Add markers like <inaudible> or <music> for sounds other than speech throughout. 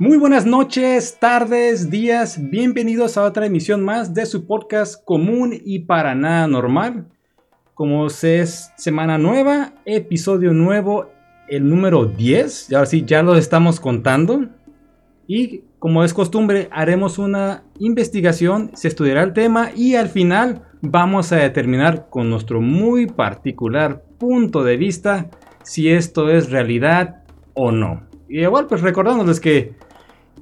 Muy buenas noches, tardes, días, bienvenidos a otra emisión más de su podcast común y para nada normal. Como es semana nueva, episodio nuevo, el número 10, y ahora sí, ya lo estamos contando. Y como es costumbre, haremos una investigación, se estudiará el tema y al final vamos a determinar con nuestro muy particular punto de vista si esto es realidad o no. Y igual pues recordándoles que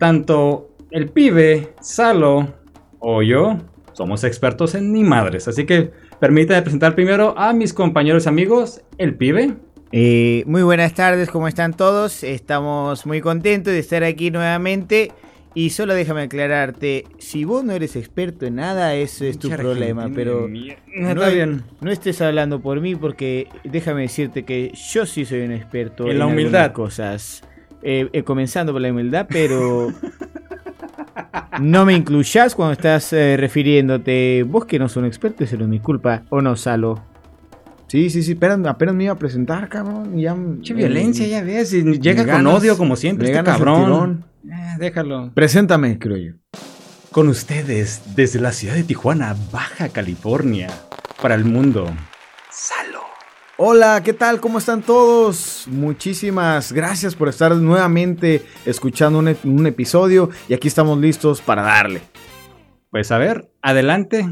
tanto el pibe, Salo o yo somos expertos en ni madres. Así que permítanme presentar primero a mis compañeros y amigos, el pibe. Eh, muy buenas tardes, ¿cómo están todos? Estamos muy contentos de estar aquí nuevamente. Y solo déjame aclararte, si vos no eres experto en nada, eso es tu problema, pero no, bien. no estés hablando por mí porque déjame decirte que yo sí soy un experto en, la humildad. cosas. Eh, eh, comenzando por la humildad, pero no me incluyas cuando estás eh, refiriéndote. Vos que no sos un experto, eso no es mi culpa, ¿o no, Salo? Sí, sí, sí, apenas, apenas me iba a presentar, cabrón. Ya, Qué violencia, ya ves. y Llega con odio como siempre, este cabrón. Eh, déjalo. Preséntame, creo yo. Con ustedes, desde la ciudad de Tijuana, Baja California, para el mundo, Salo. Hola, ¿qué tal? ¿Cómo están todos? Muchísimas gracias por estar nuevamente escuchando un, ep- un episodio y aquí estamos listos para darle. Pues a ver, adelante.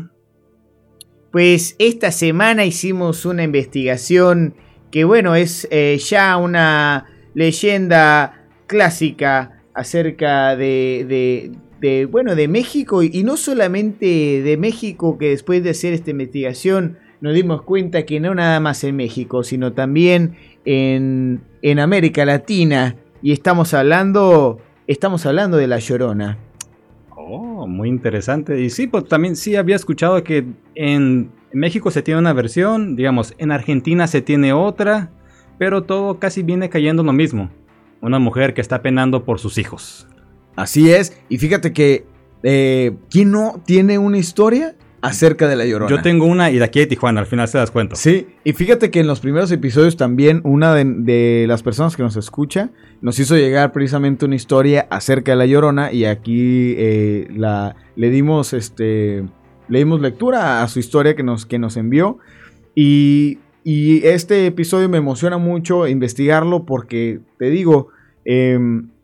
Pues esta semana hicimos una investigación que bueno, es eh, ya una leyenda clásica acerca de, de- de, bueno, de México y, y no solamente de México que después de hacer esta investigación nos dimos cuenta que no nada más en México, sino también en, en América Latina y estamos hablando, estamos hablando de La Llorona. Oh, muy interesante. Y sí, pues también sí había escuchado que en México se tiene una versión, digamos, en Argentina se tiene otra, pero todo casi viene cayendo en lo mismo. Una mujer que está penando por sus hijos. Así es, y fíjate que, eh, ¿quién no tiene una historia acerca de la llorona? Yo tengo una y de aquí de Tijuana, al final se das cuenta. Sí, y fíjate que en los primeros episodios también una de, de las personas que nos escucha nos hizo llegar precisamente una historia acerca de la llorona y aquí eh, la, le dimos este le dimos lectura a su historia que nos, que nos envió y, y este episodio me emociona mucho investigarlo porque te digo em, eh,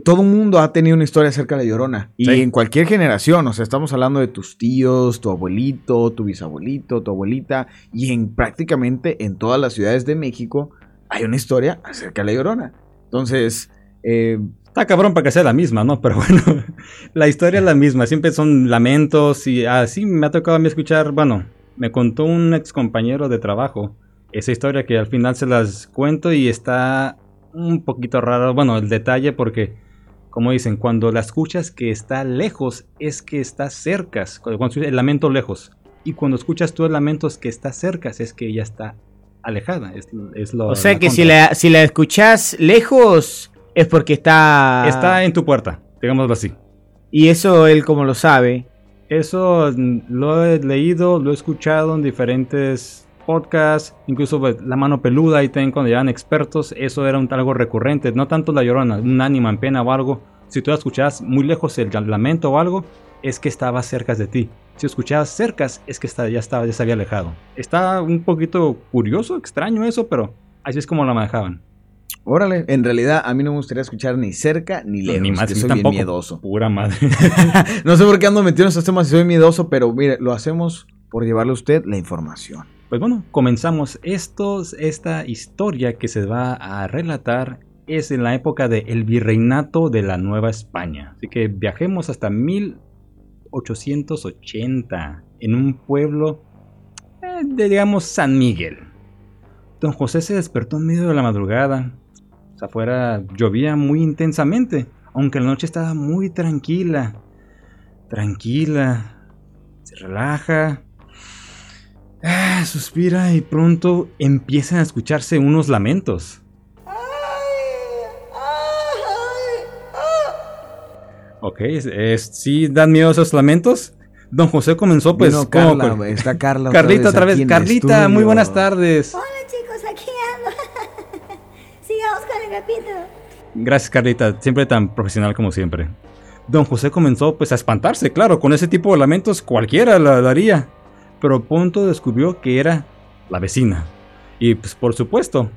todo el mundo ha tenido una historia acerca de la llorona. Y Sí. en cualquier generación, o sea, estamos hablando de tus tíos, tu abuelito, tu bisabuelito, tu abuelita, y en prácticamente en todas las ciudades de México hay una historia acerca de la llorona. Entonces, eh, Está cabrón para que sea la misma, ¿no? Pero <laughs> bueno, la historia es la misma. Siempre son lamentos y así me ha tocado a mí escuchar, bueno, me contó un ex compañero de trabajo esa historia que al final se las cuento y está un poquito raro, bueno, el detalle porque, como dicen, cuando la escuchas que está lejos es que está cerca, cuando escuchas el lamento lejos. Y cuando escuchas tú el lamento es que está cerca, es que ella está alejada. Es, es lo, O sea la que si la, si la escuchás lejos es porque está... Está en tu puerta, digámoslo así. Y eso él como lo sabe. Eso lo he leído, lo he escuchado en diferentes podcasts, incluso pues, La Mano Peluda, ahí también cuando llevan expertos, eso era un, algo recurrente, no tanto la llorona, un ánima en pena o algo. Si tú la escuchabas muy lejos el lamento o algo, es que estaba cerca de ti. Si escuchabas cercas, es que está- ya, estaba, ya se había alejado. Está un poquito curioso, extraño eso, pero así es como la manejaban. órale, en realidad a mí no me gustaría escuchar ni cerca ni lejos, Ni más, que soy tampoco. bien miedoso. Pura madre. <laughs> no sé por qué ando metido en estos temas y soy miedoso, pero mire, lo hacemos por llevarle a usted la información. Pues bueno, comenzamos. Estos, esta historia que se va a relatar es en la época del virreinato de la Nueva España. Así que viajemos hasta 1880 en un pueblo eh, de, digamos, San Miguel. Don José se despertó en medio de la madrugada. O sea, afuera llovía muy intensamente, aunque la noche estaba muy tranquila. Tranquila. Se relaja. Ah, suspira y pronto empiezan a escucharse unos lamentos. Ok, es, es- ¿sí dan miedo esos lamentos? Don José comenzó pues... Como- Carla, está Carla. <laughs> Carlita otra vez. Carlita, muy buenas tardes. Hola chicos, aquí ando. <laughs> Sigamos con el capítulo. Gracias, Carlita. Siempre tan profesional como siempre. Don José comenzó pues a espantarse, claro, con ese tipo de lamentos cualquiera la daría. Pero pronto descubrió que era la vecina. Y pues por supuesto,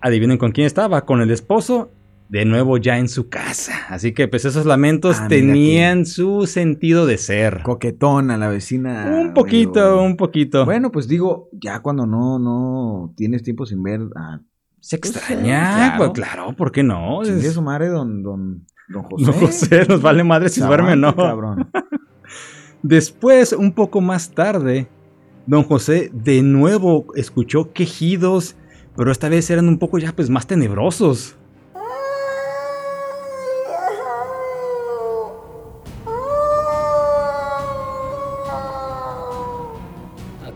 adivinen con quién estaba, con el esposo, de nuevo ya en su casa. Así que pues esos lamentos Ah, tenían su sentido de ser. Coquetona la vecina. Un poquito, medio- un poquito. Bueno, pues digo, ya cuando no, no tienes tiempo sin ver a se pues, extraña, claro. pues claro, ¿por qué no? chingue Es- su madre, don, don, don <laughs> José. Don José, nos vale madre si duerme o no. cabrón. <laughs> Después, un poco más tarde, don José de nuevo escuchó quejidos, pero esta vez eran un poco ya pues más tenebrosos.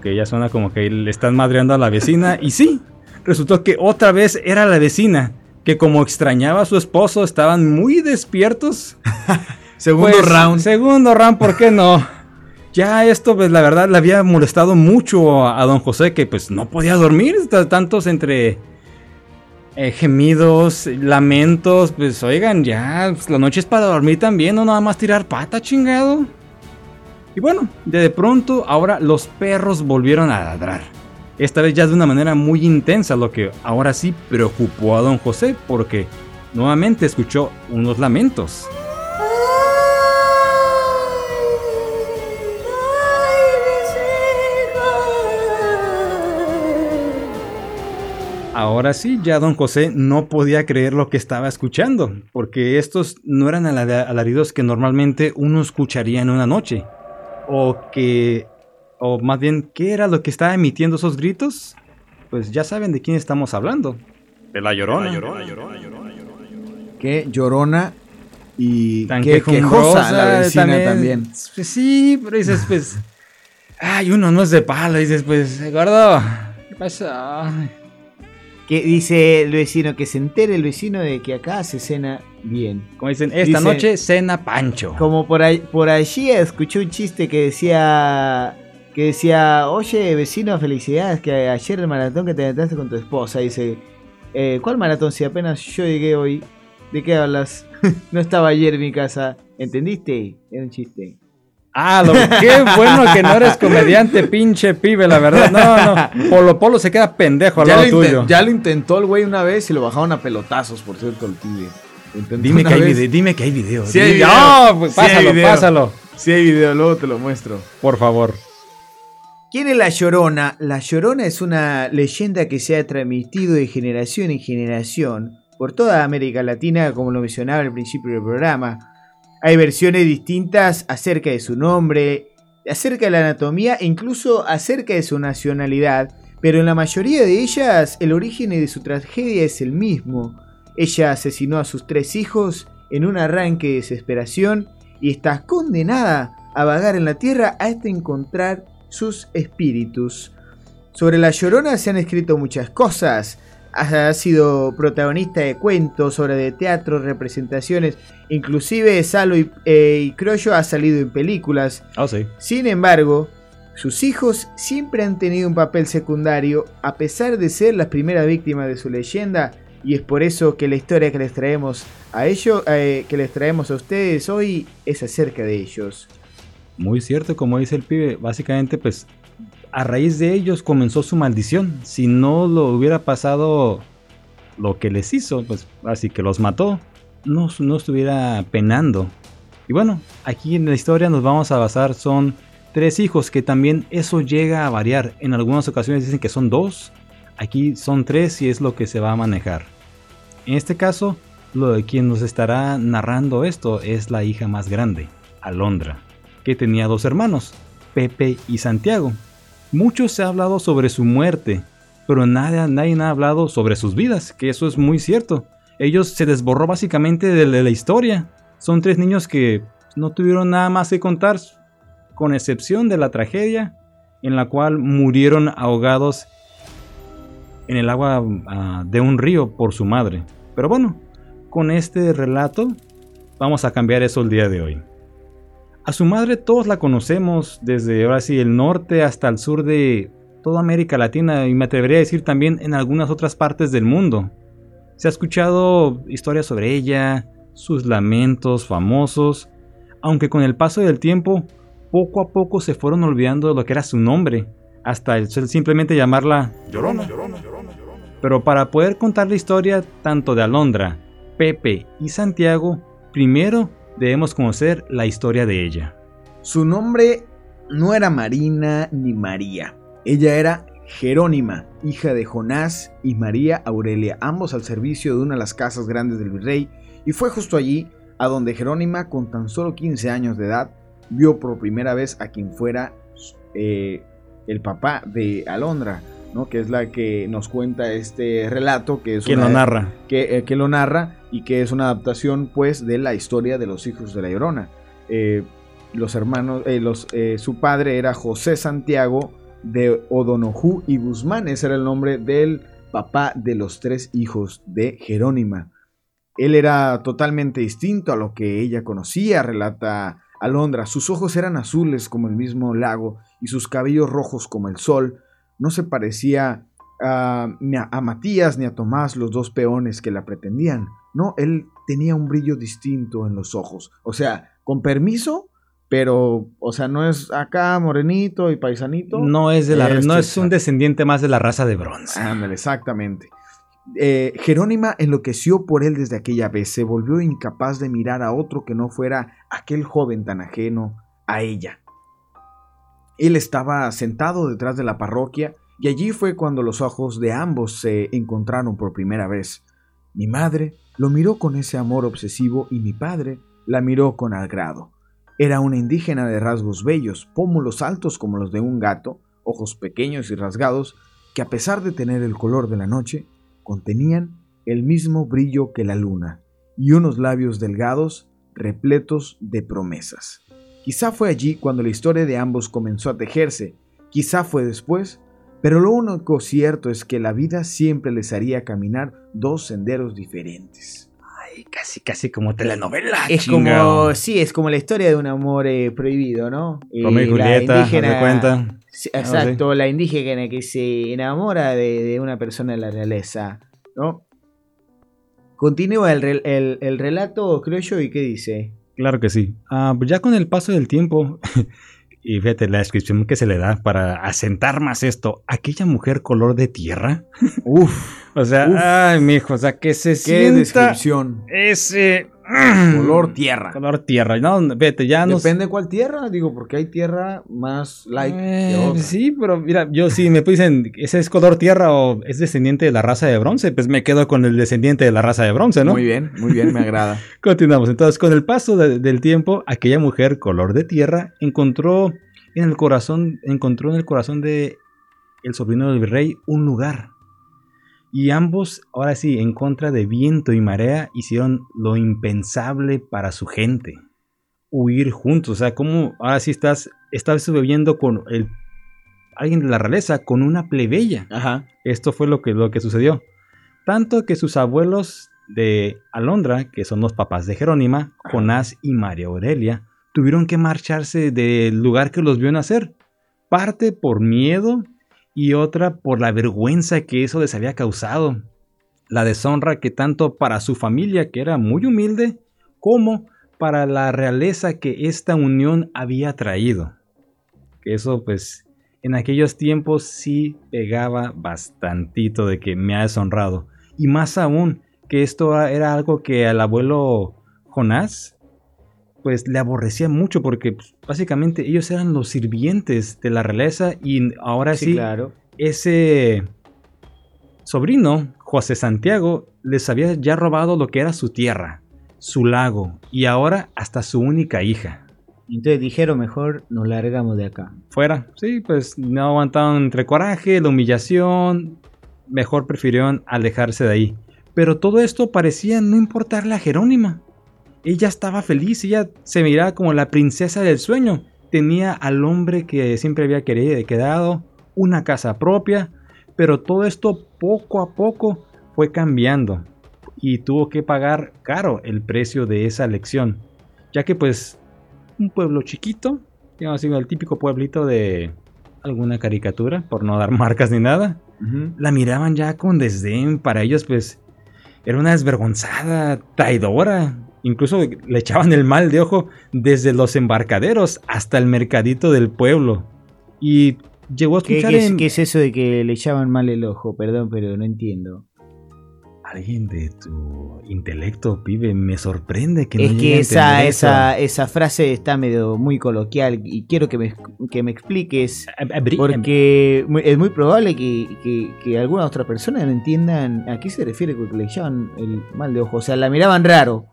Que ya suena como que le están madreando a la vecina. Y sí, resultó que otra vez era la vecina, que como extrañaba a su esposo, estaban muy despiertos. <laughs> Segundo Pues, round. Segundo round, ¿por qué no? <laughs> Ya esto, pues la verdad, le había molestado mucho a, a don José, que pues no podía dormir, tantos entre eh, gemidos, lamentos, pues oigan, ya, pues, la noche es para dormir también, no nada más tirar pata, chingado. Y bueno, de pronto ahora los perros volvieron a ladrar. Esta vez ya de una manera muy intensa, lo que ahora sí preocupó a don José, porque nuevamente escuchó unos lamentos. Ahora sí, ya don José no podía creer lo que estaba escuchando, porque estos no eran ala- alaridos que normalmente uno escucharía en una noche. O que... O más bien, ¿qué era lo que estaba emitiendo esos gritos? Pues ya saben de quién estamos hablando. De la llorona. Qué llorona y Tan qué quejosa la vecina también. Pues sí, pero dices, pues... Ay, uno no es de palo, dices, pues, gordo, ¿qué pasa? Que dice el vecino, que se entere el vecino de que acá se cena bien. Como dicen, esta noche cena Pancho. Como por, ahí, por allí escuché un chiste que decía, que decía, oye vecino, felicidades, que ayer el maratón que te aventaste con tu esposa, dice, "Eh, ¿cuál maratón? Si apenas yo llegué hoy, ¿de qué hablas? <laughs> no estaba ayer en mi casa, ¿entendiste? Era un chiste. Ah, lo, qué bueno que no eres comediante, pinche pibe, la verdad. No, no. Polo Polo se queda pendejo al Ya lado tuyo. ya lo intentó el güey una vez y lo bajaron a pelotazos, por cierto, el intentó Dime que, hay video, dime que hay video. Sí hay Dime- video. No, pues Sí hay pásalo, video. pásalo. Sí hay video, luego te lo muestro. Por favor. ¿Quién es la Llorona? La Llorona es una leyenda que se ha transmitido de generación en generación por toda América Latina, como lo mencionaba al principio del programa. Hay versiones distintas acerca de su nombre, acerca de la anatomía e incluso acerca de su nacionalidad, pero en la mayoría de ellas el origen de su tragedia es el mismo. Ella asesinó a sus tres hijos en un arranque de desesperación y está condenada a vagar en la tierra hasta encontrar sus espíritus. Sobre la Llorona se han escrito muchas cosas. Ha sido protagonista de cuentos, obras de teatro, representaciones. Inclusive Salo y, eh, y Croyo ha salido en películas. Oh, sí. Sin embargo, sus hijos siempre han tenido un papel secundario a pesar de ser las primeras víctimas de su leyenda y es por eso que la historia que les traemos a ellos, eh, que les traemos a ustedes hoy es acerca de ellos. Muy cierto, como dice el pibe. Básicamente, pues, a raíz de ellos comenzó su maldición. Si no lo hubiera pasado lo que les hizo, pues, así que los mató, no, no estuviera penando. Y bueno, aquí en la historia nos vamos a basar, son tres hijos, que también eso llega a variar. En algunas ocasiones dicen que son dos, aquí son tres y es lo que se va a manejar. En este caso, lo de quien nos estará narrando esto es la hija más grande, Alondra, que tenía dos hermanos, Pepe y Santiago. Mucho se ha hablado sobre su muerte, pero nadie, ha hablado sobre sus vidas, que eso es muy cierto. Ellos se desborró básicamente de la, de la historia. Son tres niños que no tuvieron nada más que contar, con excepción de la tragedia en la cual murieron ahogados en el agua ah, de un río por su madre. Pero bueno, con este relato vamos a cambiar eso el día de hoy. A su madre todos la conocemos desde ahora sí el norte hasta el sur de toda América Latina y me atrevería a decir también en algunas otras partes del mundo. Se ha escuchado historias sobre ella, sus lamentos famosos, aunque con el paso del tiempo, poco a poco se fueron olvidando de lo que era su nombre, hasta simplemente llamarla Llorona. Pero para poder contar la historia tanto de Alondra, Pepe y Santiago, primero debemos conocer la historia de ella. Su nombre no era Marina ni María, ella era Jerónima, hija de Jonás y María Aurelia, ambos al servicio de una de las casas grandes del virrey, y fue justo allí a donde Jerónima, con tan solo 15 años de edad, vio por primera vez a quien fuera eh, el papá de Alondra, ¿no? que es la que nos cuenta este relato, que es lo narra, que, eh, que, lo narra y que es una adaptación, pues, de la historia de los hijos de la Llorona. Eh, los hermanos, los, su padre era José Santiago de Odonojú y Guzmán, ese era el nombre del papá de los tres hijos de Jerónima. Él era totalmente distinto a lo que ella conocía, relata Alondra. Sus ojos eran azules como el mismo lago y sus cabellos rojos como el sol. No se parecía a, a Matías ni a Tomás, los dos peones que la pretendían. No, él tenía un brillo distinto en los ojos. O sea, con permiso, pero, o sea, no es acá morenito y paisanito. No es de la, no es un descendiente más de la raza de bronce. Ándale, exactamente. Eh, Jerónima enloqueció por él desde aquella vez, se volvió incapaz de mirar a otro que no fuera aquel joven tan ajeno a ella. Él estaba sentado detrás de la parroquia y allí fue cuando los ojos de ambos se encontraron por primera vez. Mi madre lo miró con ese amor obsesivo y mi padre la miró con agrado. Era una indígena de rasgos bellos, pómulos altos como los de un gato, ojos pequeños y rasgados, que a pesar de tener el color de la noche, contenían el mismo brillo que la luna y unos labios delgados repletos de promesas. Quizá fue allí cuando la historia de ambos comenzó a tejerse, quizá fue después, pero lo único cierto es que la vida siempre les haría caminar dos senderos diferentes. Ay, casi, casi como telenovela. Es como, sí, es como la historia de un amor eh, prohibido, ¿no? Romeo y Julieta, indígena, cuenta? exacto, la indígena que se enamora de, una persona de la realeza, ¿no? Continúa el, el, relato, creo yo, y qué dice. Claro que sí. Ah, pues ya con el paso del tiempo, <laughs> y fíjate la descripción que se le da para asentar más esto, aquella mujer color de tierra. Uf. <laughs> o sea, ay, mijo, o sea, que se ¿Qué descripción? Ese Color tierra. Color tierra. No, vete, ya no. Depende cuál tierra, digo, porque hay tierra más light que eh, otra. Sí, pero mira, yo sí me dicen, ese es color tierra o es descendiente de la raza de bronce, pues me quedo con el descendiente de la raza de bronce, ¿no? Muy bien, muy bien, me agrada. <laughs> Continuamos. Entonces, con el paso del tiempo, aquella mujer color de tierra encontró en el corazón, encontró en el corazón de el sobrino del virrey un lugar y ambos, ahora sí, en contra de viento y marea, hicieron lo impensable para su gente. Huir juntos. O sea, como ahora sí estás, estás bebiendo con el, alguien de la realeza, con una plebeya. Ajá. Esto fue lo que, lo que sucedió. Tanto que sus abuelos de Alondra, que son los papás de Jerónima, Jonás y María Aurelia, tuvieron que marcharse del lugar que los vio nacer. Parte por miedo y otra por la vergüenza que eso les había causado, la deshonra que tanto para su familia, que era muy humilde, como para la realeza que esta unión había traído. Que eso pues en aquellos tiempos sí pegaba bastantito de que me ha deshonrado. Y más aún que esto era algo que al abuelo Jonás pues le aborrecía mucho porque pues, básicamente ellos eran los sirvientes de la realeza y ahora sí, claro. ese sobrino, José Santiago, les había ya robado lo que era su tierra, su lago y ahora hasta su única hija. Entonces dijeron, mejor nos largamos de acá. Fuera, sí, pues no aguantaron entre coraje, la humillación, mejor prefirieron alejarse de ahí. Pero todo esto parecía no importarle a Jerónima. Ella estaba feliz, ella se miraba como la princesa del sueño. Tenía al hombre que siempre había querido, quedado, una casa propia, pero todo esto poco a poco fue cambiando y tuvo que pagar caro el precio de esa lección, ya que pues un pueblo chiquito, digamos el típico pueblito de alguna caricatura, por no dar <laughs> marcas ni nada, la miraban ya con desdén, para ellos pues era una desvergonzada, traidora. Incluso le echaban el mal de ojo desde los embarcaderos hasta el mercadito del pueblo. Y llegó a ¿Qué, escuchar qué es, en- qué es eso de que le echaban mal el ojo? Perdón, pero no entiendo. Alguien de tu intelecto, pibe, me sorprende que no es que esa, esa, esa frase está medio muy coloquial y quiero que me, que me expliques. Abrí- Porque es muy probable que, que, que alguna otra persona no entiendan a qué se refiere con que le echaban el mal de ojo. O sea, la miraban raro.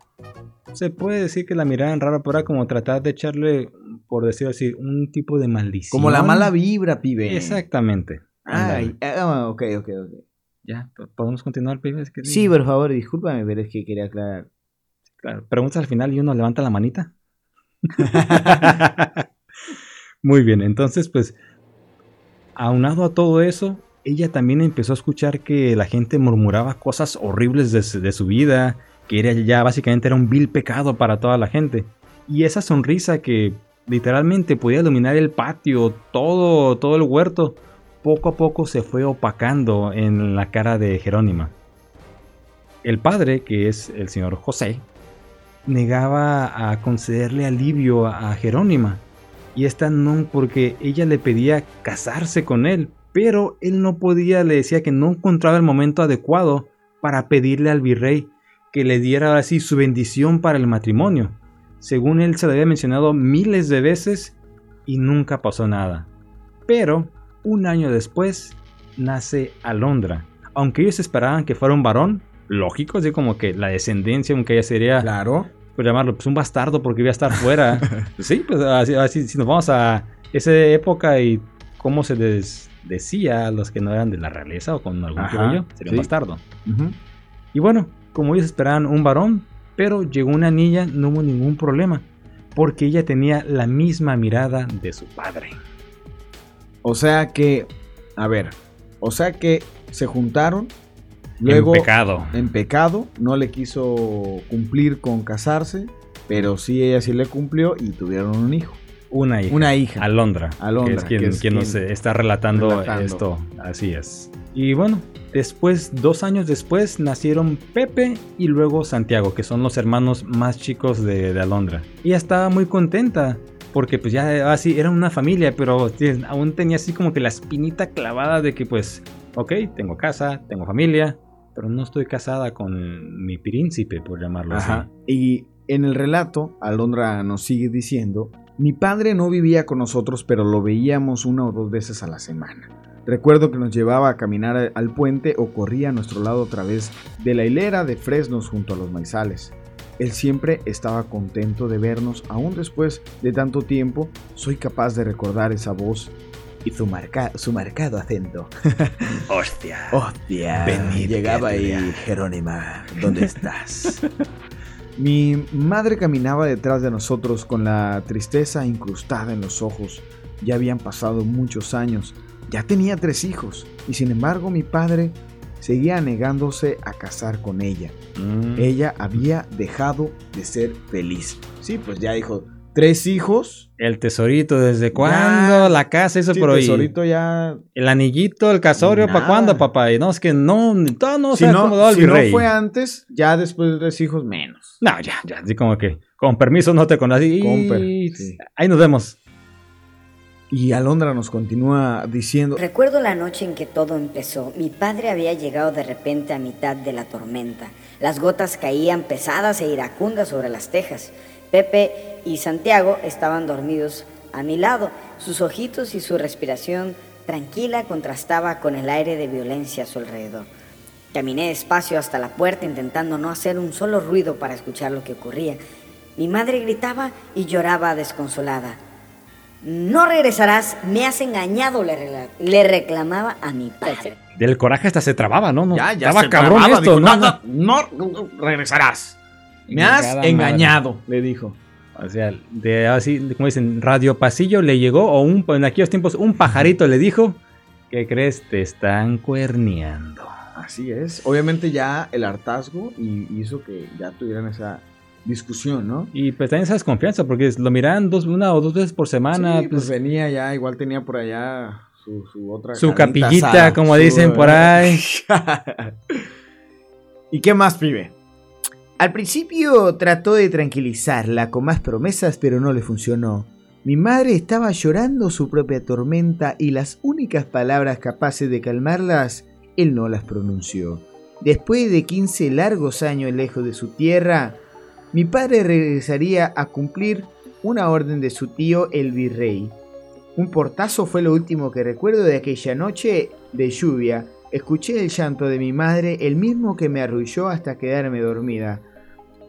Se puede decir que la miraban rara, pero era como tratar de echarle, por decirlo así, un tipo de maldición. Como la mala vibra, pibe. Exactamente. Ay, Ándale. ah, ok, ok, ok. Ya, ¿po- ¿podemos continuar, pibe? Es que- Sí, por favor, discúlpame, pero es que quería aclarar. Claro, preguntas al final y uno levanta la manita. <laughs> Muy bien, entonces pues, aunado a todo eso, ella también empezó a escuchar que la gente murmuraba cosas horribles de su vida, que ya básicamente era un vil pecado para toda la gente. Y esa sonrisa que literalmente podía iluminar el patio, todo, todo el huerto, poco a poco se fue opacando en la cara de Jerónima. El padre, que es el señor José, negaba a concederle alivio a Jerónima. Y esta no, porque ella le pedía casarse con él, pero él no podía, le decía que no encontraba el momento adecuado para pedirle al virrey que le diera así su bendición para el matrimonio. Según él se le había mencionado miles de veces y nunca pasó nada. Pero un año después nace Alondra. Aunque ellos esperaban que fuera un varón, lógico, así como que la descendencia, aunque ella sería Claro. por llamarlo, pues un bastardo porque iba a estar fuera. <laughs> sí, pues así, así, si nos vamos a esa época y cómo se les decía a los que no eran de la realeza o con algún Ajá, criollo, sería un bastardo. Y bueno, como ellos esperaban un varón, pero llegó una niña, no hubo ningún problema, porque ella tenía la misma mirada de su padre. O sea que, a ver, o sea que se juntaron, luego en pecado. en pecado, no le quiso cumplir con casarse, pero sí ella sí le cumplió y tuvieron un hijo, Una hija. una hija. Alondra, Alondra, que es quien, que es quien nos quien- está relatando, relatando. esto. Así es. Y bueno, después, dos años después, nacieron Pepe y luego Santiago, que son los hermanos más chicos de, de Alondra. Y ella estaba muy contenta. Porque pues ya así era una familia, pero aún tenía así como que la espinita clavada de que pues, ok, tengo casa, tengo familia, pero no estoy casada con mi príncipe, por llamarlo Ajá. así. Y en el relato, Alondra nos sigue diciendo, mi padre no vivía con nosotros, pero lo veíamos una o dos veces a la semana. Recuerdo que nos llevaba a caminar al puente o corría a nuestro lado a través de la hilera de fresnos junto a los maizales. Él siempre estaba contento de vernos, aún después de tanto tiempo, soy capaz de recordar esa voz y su, marca- su marcado acento. <laughs> Hostia. Hostia, Venid, llegaba ahí, Jerónima, ¿dónde estás? <laughs> Mi madre caminaba detrás de nosotros con la tristeza incrustada en los ojos. Ya habían pasado muchos años, ya tenía tres hijos, y sin embargo mi padre seguía negándose a casar con ella. Mm. Ella había dejado de ser feliz. Sí, pues ya dijo, tres hijos. El tesorito, ¿desde cuándo? La casa, eso Sí, por ahí. tesorito ya El anillito, el casorio, ¿para cuándo, papá? Y no, es que no, todo no si sé no, cómo daba el si no fue antes, ya después de tres hijos menos. No, ya, ya, así como que, con permiso no te conocí. Con sí. Ahí nos vemos. Y Alondra nos continúa diciendo, Recuerdo la noche en que todo empezó. Mi padre había llegado de repente a mitad de la tormenta. Las gotas caían pesadas e iracundas sobre las tejas. Pepe y Santiago estaban dormidos a mi lado. Sus ojitos y su respiración tranquila contrastaba con el aire de violencia a su alrededor. Caminé despacio hasta la puerta intentando no hacer un solo ruido para escuchar lo que ocurría. Mi madre gritaba y lloraba desconsolada. No regresarás, me has engañado, le, reclamaba a mi padre. Del coraje hasta se trababa, ¿no? no ya, ya estaba se cabrón trababa, esto, dijo, ¿no? no, no, no, regresarás. Me has madre. engañado, le dijo. O sea, de así, como dicen, radio pasillo le llegó, o un, en aquellos tiempos un pajarito le dijo, ¿qué crees? Te están cuerneando. Así es. Obviamente ya el hartazgo y hizo que ya tuvieran esa discusión, ¿no? Y pues también esa desconfianza, porque lo miraban dos, una o dos veces por semana. Sí, pues pues, venía ya, igual tenía por allá su, su otra Su capillita, asada, como su- dicen por ahí. <laughs> ¿Y qué más, pibe? Al principio trató de tranquilizarla con más promesas, pero no le funcionó. Mi madre estaba llorando su propia tormenta y las únicas palabras capaces de calmarlas, él no las pronunció. Después de 15 largos años lejos de su tierra, mi padre regresaría a cumplir una orden de su tío el virrey. Un portazo fue lo último que recuerdo de aquella noche de lluvia. Escuché el llanto de mi madre, el mismo que me arrulló hasta quedarme dormida.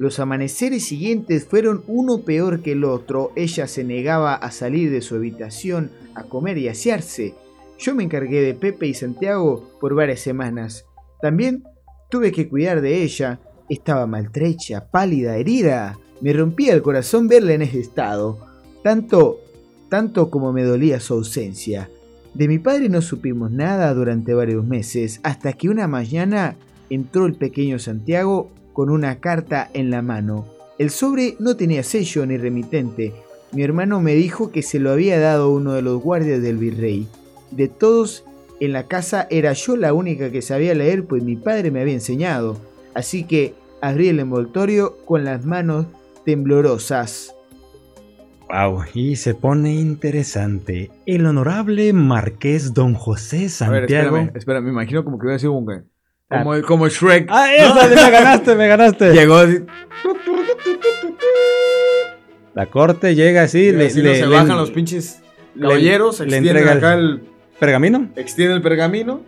Los amaneceres siguientes fueron uno peor que el otro. Ella se negaba a salir de su habitación, a comer y asearse. Yo me encargué de Pepe y Santiago por varias semanas. También tuve que cuidar de ella. Estaba maltrecha, pálida, herida. Me rompía el corazón verla en ese estado. Tanto, tanto como me dolía su ausencia. De mi padre no supimos nada durante varios meses, hasta que una mañana entró el pequeño Santiago con una carta en la mano. El sobre no tenía sello ni remitente. Mi hermano me dijo que se lo había dado uno de los guardias del virrey. De todos en la casa era yo la única que sabía leer, pues mi padre me había enseñado. Así que abrí el envoltorio con las manos temblorosas. Wow, y se pone interesante. El honorable Marqués Don José A ver, Santiago. espérame, espérame, me imagino como que hubiera sido un Como, como Shrek. Ah, esa, me ganaste, me ganaste. <laughs> Llegó así, La corte llega así, le, así le- no se le- bajan los pinches caballeros, le extienden el- acá el, pergamino. extiende el pergamino.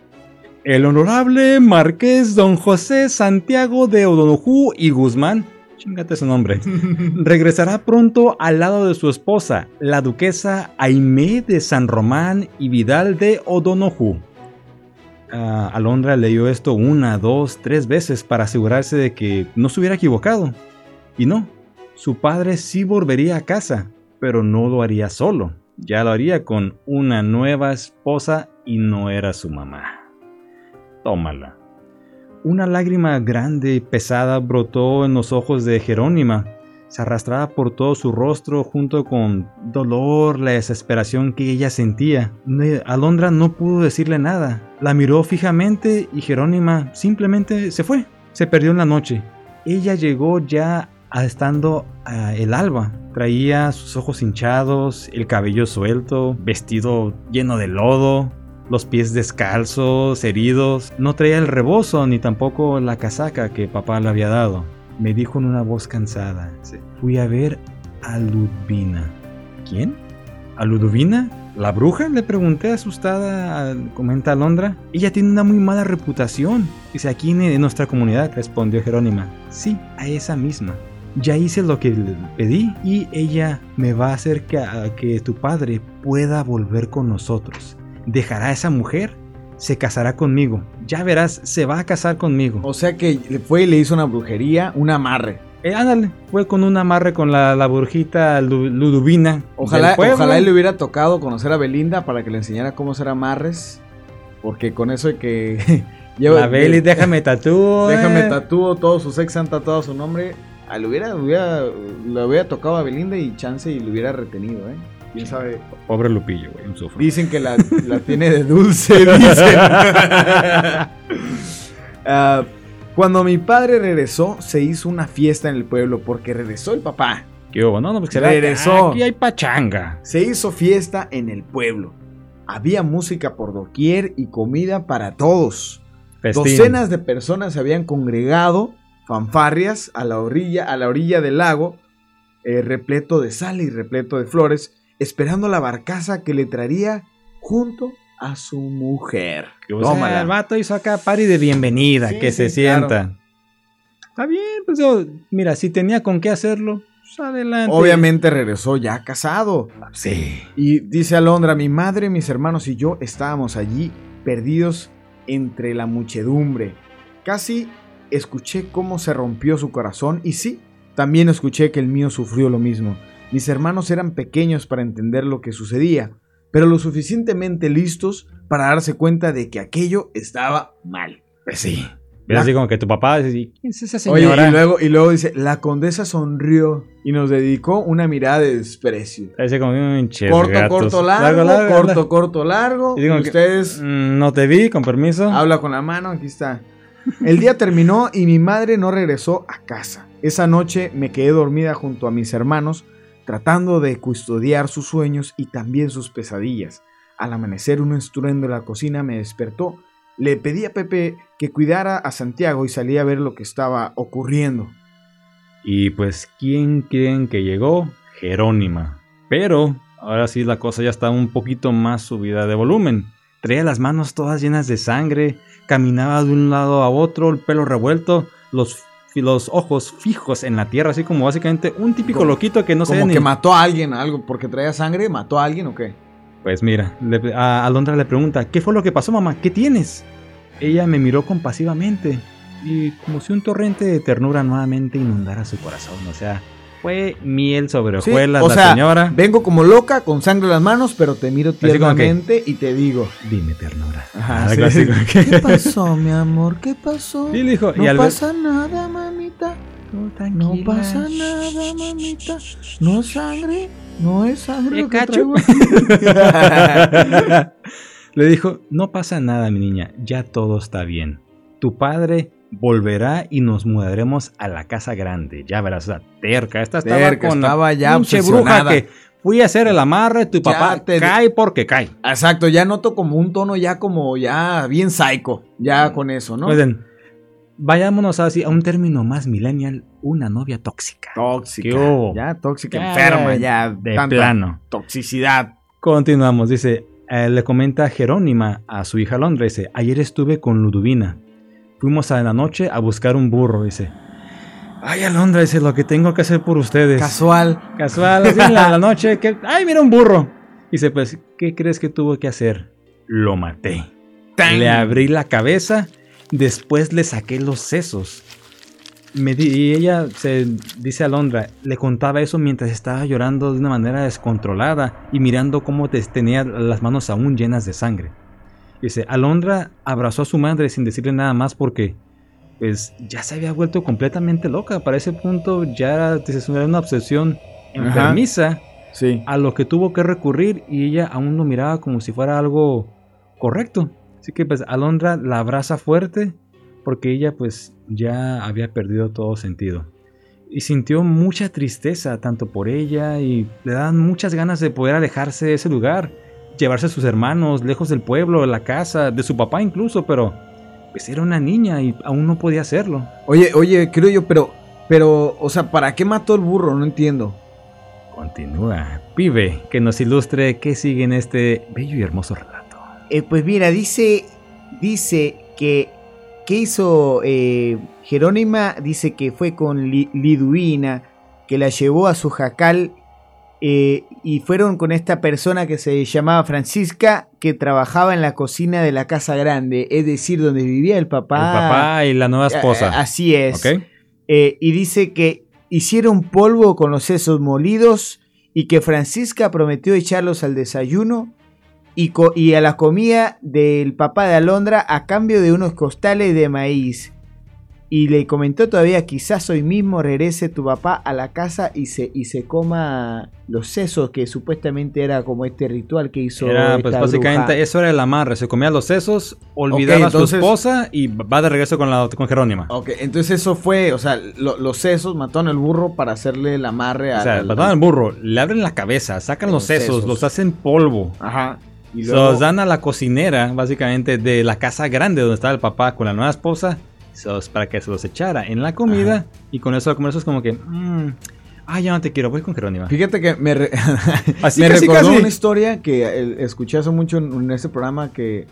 El honorable Marqués Don José Santiago de Odonojú y Guzmán, chingate su nombre, <laughs> regresará pronto al lado de su esposa, la duquesa Aimé de San Román y Vidal de Odonojú. Alondra leyó esto una, dos, tres veces para asegurarse de que no se hubiera equivocado. Y no, su padre sí volvería a casa, pero no lo haría solo. Ya lo haría con una nueva esposa y no era su mamá. Tómala. Una lágrima grande y pesada brotó en los ojos de Jerónima. Se arrastraba por todo su rostro junto con dolor, la desesperación que ella sentía. Alondra no pudo decirle nada. La miró fijamente y Jerónima simplemente se fue. Se perdió en la noche. Ella llegó ya estando a el alba. Traía sus ojos hinchados, el cabello suelto, vestido lleno de lodo, los pies descalzos, heridos. No traía el rebozo ni tampoco la casaca que papá le había dado. Me dijo en una voz cansada. Fui a ver a Ludvina. ¿Quién? ¿A Ludvina? ¿La bruja? Le pregunté asustada, comenta Alondra. Ella tiene una muy mala reputación. Dice, aquí en, en nuestra comunidad, respondió Jerónima. Sí, a esa misma. Ya hice lo que le pedí y ella me va a hacer que, a que tu padre pueda volver con nosotros. Dejará a esa mujer, se casará conmigo. Ya verás, se va a casar conmigo. O sea que le fue y le hizo una brujería, un amarre. Eh, ándale, fue con un amarre con la, la brujita Lu- Luduvina. Ojalá, ojalá él le hubiera tocado conocer a Belinda para que le enseñara cómo hacer amarres. Porque con eso de que <laughs> lleva. La Beli, déjame tatúo. <laughs> déjame eh. tatuo, todos sus ex han tatuado su nombre. A, le, hubiera, hubiera- le hubiera tocado a Belinda y chance y le hubiera retenido, ¿eh? Quién sabe. Pobre Lupillo, güey, un sufro. Dicen que la, la tiene de dulce, <laughs> dicen. <laughs> Ah, cuando mi padre regresó, se hizo una fiesta en el pueblo porque regresó el papá. ¿Qué hubo? No, no, pues será- Regresó. Aquí hay pachanga. Se hizo fiesta en el pueblo. Había música por doquier y comida para todos. Festín. Docenas de personas se habían congregado, fanfarrias, a la orilla, a la orilla del lago, eh, repleto de sal y repleto de flores, esperando la barcaza que le traería junto a su mujer. O sea, Tómala. el vato hizo acá party de bienvenida, Sí, que se claro. sienta. Está bien, pues yo, mira, si tenía con qué hacerlo, pues adelante. Obviamente regresó ya casado. Sí. Y dice Alondra, mi madre, mis hermanos y yo estábamos allí perdidos entre la muchedumbre. Casi escuché cómo se rompió su corazón y sí, también escuché que el mío sufrió lo mismo. Mis hermanos eran pequeños para entender lo que sucedía, pero lo suficientemente listos para darse cuenta de que aquello estaba mal. Pues sí. Ves así como que tu papá dice, ¿quién es esa Oye, señora? y luego, y luego dice, la condesa sonrió y nos dedicó una mirada de desprecio. Parece como un corto, gatos. corto, largo, largo, corto, largo. corto, largo. Y digo Y ustedes Mm, no te vi, con permiso. habla con la mano, aquí está. El día terminó y mi madre no regresó a casa. Esa noche me quedé dormida junto a mis hermanos, tratando de custodiar sus sueños y también sus pesadillas. Al amanecer un estruendo en la cocina me despertó. Le pedí a Pepe que cuidara a Santiago y salí a ver lo que estaba ocurriendo. Y pues, ¿quién creen que llegó? Jerónima. Pero ahora sí la cosa ya está un poquito más subida de volumen. Traía las manos todas llenas de sangre, caminaba de un lado a otro, el pelo revuelto, los, los ojos fijos en la tierra, así como básicamente un típico Como- loquito que no sé Como ni... que mató a alguien, algo, porque traía sangre, mató a alguien o qué. Pues mira, le- a Alondra le pregunta, ¿qué fue lo que pasó mamá? ¿Qué tienes? Ella me miró compasivamente y como si un torrente de ternura nuevamente inundara su corazón. O sea, fue miel sobre Sí, hojuelas o la sea, señora. Vengo como loca, con sangre en las manos, pero te miro que- tiernamente y te digo. Dime ternura. Ajá, Algo sí. así como que- ¿Qué pasó, mi amor? ¿Qué pasó? Sí, le dijo, y no pasa nada, mamita. No pasa nada, mamita. No es sangre. No es sangre. <laughs> Le dijo, no pasa nada, mi niña, ya todo está bien. Tu padre volverá y nos mudaremos a la casa grande. Ya verás, o sea, terca. Esta estaba Terca, con estaba ya pinche bruja que fui a hacer el amarre, tu Ya papá te- cae porque cae. Exacto, ya noto como un tono ya como ya bien psycho. Ya con eso, ¿no? Oigan, vayámonos así a un término más millennial, una novia tóxica. tóxica. ¿Qué hubo? Ya tóxica, Ya, enferma, ya. De tanta plano. Toxicidad. Continuamos, dice, eh, le comenta Jerónima a su hija Londra, dice, ayer estuve con Luduvina. Fuimos a la noche a buscar un burro, dice. Ay, Alondra, dice, lo que tengo que hacer por ustedes. Casual. Casual, así en la, la noche, que, ay, mira un burro. Dice, pues, ¿qué crees que tuvo que hacer? Lo maté. Tan. Le abrí la cabeza, después le saqué los sesos. Me di- y ella se dice a Londra, le contaba eso mientras estaba llorando de una manera descontrolada y mirando cómo te- tenía las manos aún llenas de sangre. Dice, Alondra abrazó a su madre sin decirle nada más porque pues ya se había vuelto completamente loca. Para ese punto ya era, dices, era una obsesión enfermiza Sí. a lo que tuvo que recurrir y ella aún lo miraba como si fuera algo correcto. Así que pues Alondra la abraza fuerte porque ella pues ya había perdido todo sentido. Y sintió mucha tristeza tanto por ella y le dan muchas ganas de poder alejarse de ese lugar, llevarse a sus hermanos lejos del pueblo, de la casa, de su papá incluso, pero pues era una niña y aún no podía hacerlo. Oye, oye, creo yo, pero, pero, o sea, ¿para qué mató el burro? No entiendo. Continúa, pibe, que nos ilustre qué sigue en este bello y hermoso relato. Eh, pues mira, dice, dice que, que hizo eh, Jerónima, dice que fue con Li- Liduina, que la llevó a su jacal eh, y fueron con esta persona que se llamaba Francisca, que trabajaba en la cocina de la casa grande, es decir, donde vivía el papá. El papá y la nueva Eh, esposa. Así es. Eh, y dice que hicieron polvo con los sesos molidos y que Francisca prometió echarlos al desayuno y, y a la comida del papá de Alondra a cambio de unos costales de maíz. Y le comentó todavía, quizás hoy mismo regrese tu papá a la casa y se, y se coma los sesos, que supuestamente era como este ritual que hizo. Era, esta pues básicamente bruja. eso era el amarre. Se comía los sesos, olvidaba a su esposa y va de regreso con, la, con Jerónima. Ok, entonces eso fue, o sea, lo- los sesos mataron al burro para hacerle el amarre o al- sea, al- mataron al burro, le abren la cabeza, sacan los, Los sesos, sesos. los hacen polvo. Ajá. Y luego- los dan a la cocinera, básicamente, de la casa grande donde estaba el papá con la nueva esposa, para que se los echara en la comida. Ajá. Y con eso, como eso es como que, mm, ah, ya no te quiero, voy con Jerónima. Fíjate que me, re- <laughs> Así <laughs> me casi, recordó casi. una historia que eh, escuché hace mucho en, en ese programa que,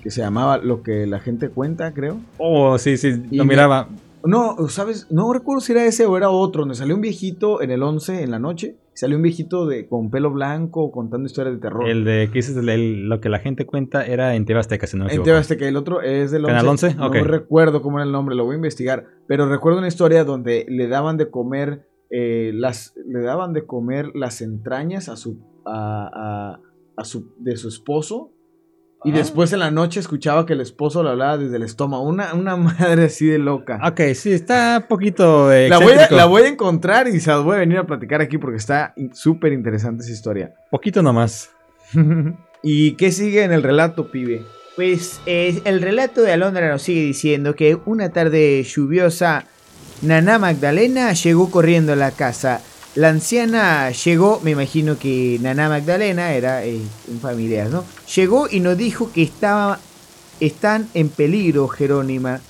que se llamaba Lo que la gente cuenta, creo. Oh, sí, sí, Y lo me- miraba. No, ¿sabes? No recuerdo si era ese o era otro, donde salió un viejito en el 11 en la noche. Salió un viejito de, con pelo blanco contando historias de terror. El de que dices, el- el- lo que la gente cuenta era en TV Azteca, si no me En. TV Azteca, el otro es del 11. ¿Canal 11? No recuerdo cómo era el nombre, lo voy a investigar. Pero recuerdo una historia donde le daban de comer eh, las le daban de comer las entrañas a su a, a- a su de su esposo y después en la noche escuchaba que el esposo le hablaba desde el estómago. Una, una <laughs> madre así de loca. Ok, sí, está un poquito eh, La voy, a, la voy a encontrar y se las voy a venir a platicar aquí porque está súper interesante esa historia. Poquito nomás. <laughs> ¿Y qué sigue en el relato, pibe? Pues eh, el relato de Alondra nos sigue diciendo que una tarde lluviosa, Naná Magdalena llegó corriendo a la casa. La anciana llegó, me imagino que Naná Magdalena era eh, en familias, ¿no? Llegó y nos dijo que estaba, están en peligro, Jerónima.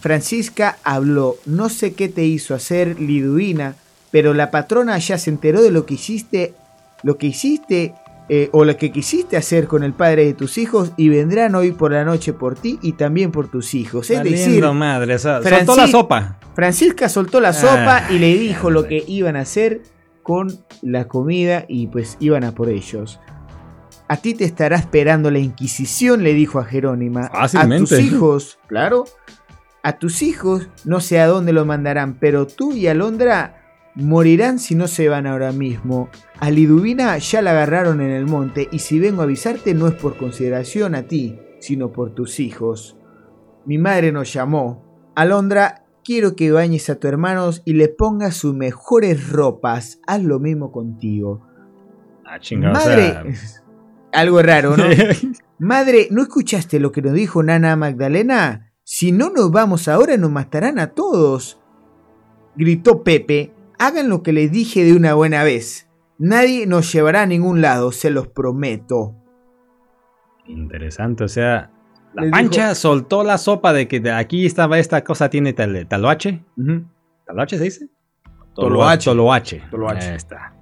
Francisca habló, no sé qué te hizo hacer, Liduina, pero la patrona ya se enteró de lo que hiciste, lo que hiciste eh, o lo que quisiste hacer con el padre de tus hijos y vendrán hoy por la noche por ti y también por tus hijos. Es decir, madre, soltó la sopa. Francisca soltó la sopa y le dijo lo que iban a hacer con la comida y pues iban a por ellos. A ti te estará esperando la Inquisición, le dijo a Jerónima. A tus hijos, claro. A tus hijos no sé a dónde lo mandarán, pero tú y Alondra morirán si no se van ahora mismo. A Liduvina ya la agarraron en el monte y si vengo a avisarte no es por consideración a ti, sino por tus hijos. Mi madre nos llamó. Alondra, quiero que bañes a tu hermanos y le pongas sus mejores ropas. Haz lo mismo contigo. Ah, chingada. Madre, <laughs> algo raro, ¿no? <laughs> Madre, ¿no escuchaste lo que nos dijo Nana Magdalena? Si no nos vamos ahora nos matarán a todos. Gritó Pepe, Hagan lo que les dije de una buena vez. Nadie nos llevará a ningún lado, se los prometo. Interesante, o sea, la pancha soltó la sopa de que de aquí estaba esta cosa, tiene tal, taloache. ¿Taloache se dice? Toloache. Toloache. Toloache. Ahí está.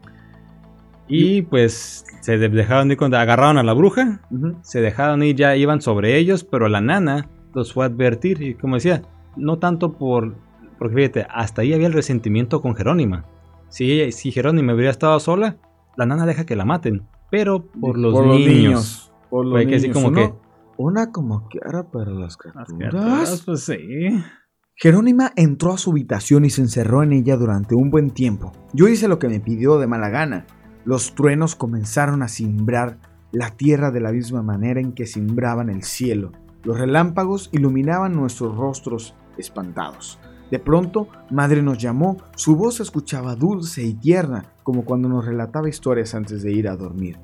Y pues se dejaron ir cuando agarraron a la bruja, se dejaron ir, ya iban sobre ellos, pero la nana los fue a advertir y como decía, no tanto por porque fíjate, hasta ahí había el resentimiento con Jerónima. Si, si Jerónima hubiera estado sola, la nana deja que la maten. Pero por los niños. Por los niños. Que como que, una como que era para las criaturas. Pues sí. Jerónima entró a su habitación y se encerró en ella durante un buen tiempo. Yo hice lo que me pidió de mala gana. Los truenos comenzaron a simbrar la tierra de la misma manera en que simbraban el cielo. Los relámpagos iluminaban nuestros rostros espantados. De pronto, madre nos llamó, su voz se escuchaba dulce y tierna, como cuando nos relataba historias antes de ir a dormir.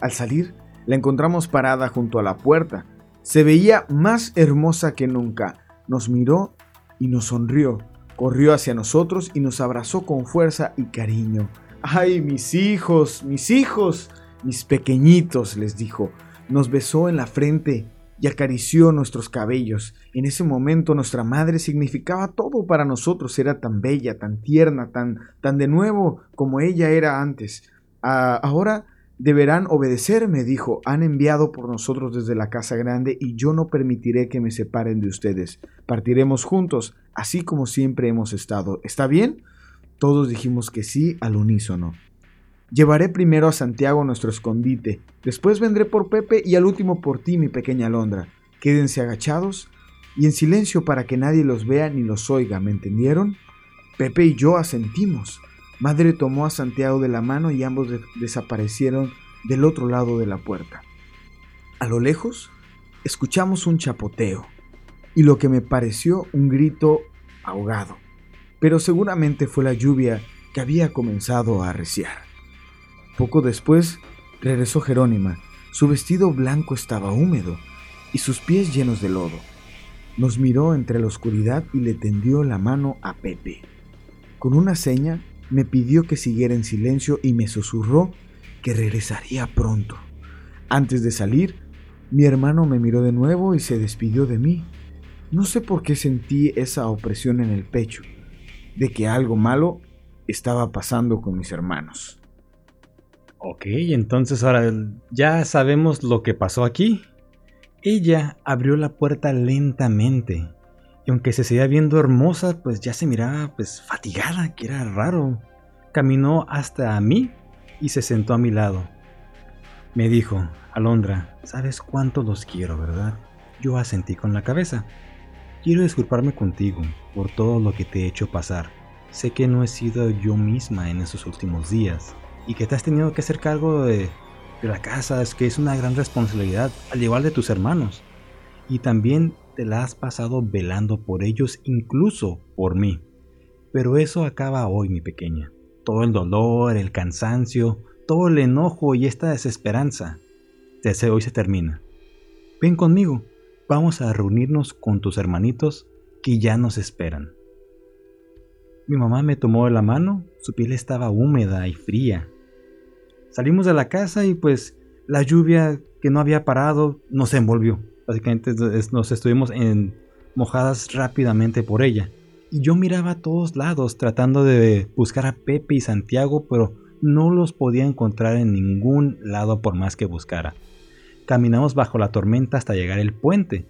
Al salir, la encontramos parada junto a la puerta. Se veía más hermosa que nunca. Nos miró y nos sonrió. Corrió hacia nosotros y nos abrazó con fuerza y cariño. ¡Ay, mis hijos, mis hijos! Mis pequeñitos, les dijo. Nos besó en la frente y acarició nuestros cabellos. En ese momento nuestra madre significaba todo para nosotros, era tan bella, tan tierna, tan, tan de nuevo como ella era antes. Ah, ahora deberán obedecerme, dijo, han enviado por nosotros desde la casa grande y yo no permitiré que me separen de ustedes. Partiremos juntos, así como siempre hemos estado. ¿Está bien? Todos dijimos que sí al unísono. Llevaré primero a Santiago nuestro escondite, después vendré por Pepe y al último por ti, mi pequeña Alondra. Quédense agachados y en silencio para que nadie los vea ni los oiga, ¿me entendieron? Pepe y yo asentimos. Madre tomó a Santiago de la mano y ambos desaparecieron del otro lado de la puerta. A lo lejos, escuchamos un chapoteo y lo que me pareció un grito ahogado, pero seguramente fue la lluvia que había comenzado a arreciar. Poco después regresó Jerónima. Su vestido blanco estaba húmedo y sus pies llenos de lodo. Nos miró entre la oscuridad y le tendió la mano a Pepe. Con una seña me pidió que siguiera en silencio y me susurró que regresaría pronto. Antes de salir, mi hermano me miró de nuevo y se despidió de mí. No sé por qué sentí esa opresión en el pecho, de que algo malo estaba pasando con mis hermanos. Ok, entonces ahora ya sabemos lo que pasó aquí. Ella abrió la puerta lentamente. Y aunque se seguía viendo hermosa, pues ya se miraba pues fatigada, que era raro. Caminó hasta a mí y se sentó a mi lado. Me dijo, Alondra, sabes cuánto los quiero, ¿verdad? Yo asentí con la cabeza. Quiero disculparme contigo por todo lo que te he hecho pasar. Sé que no he sido yo misma en esos últimos días y que te has tenido que hacer cargo de, la casa, es que es una gran responsabilidad, al igual de tus hermanos. Y también te la has pasado velando por ellos, incluso por mí. Pero eso acaba hoy, mi pequeña. Todo el dolor, el cansancio, todo el enojo y esta desesperanza, desde hoy se termina. Ven conmigo, vamos a reunirnos con tus hermanitos que ya nos esperan. Mi mamá me tomó de la mano, su piel estaba húmeda y fría. Salimos de la casa y pues la lluvia que no había parado nos envolvió. Básicamente nos estuvimos en, mojadas rápidamente por ella. Y yo miraba a todos lados tratando de buscar a Pepe y Santiago, pero no los podía encontrar en ningún lado por más que buscara. Caminamos bajo la tormenta hasta llegar al puente,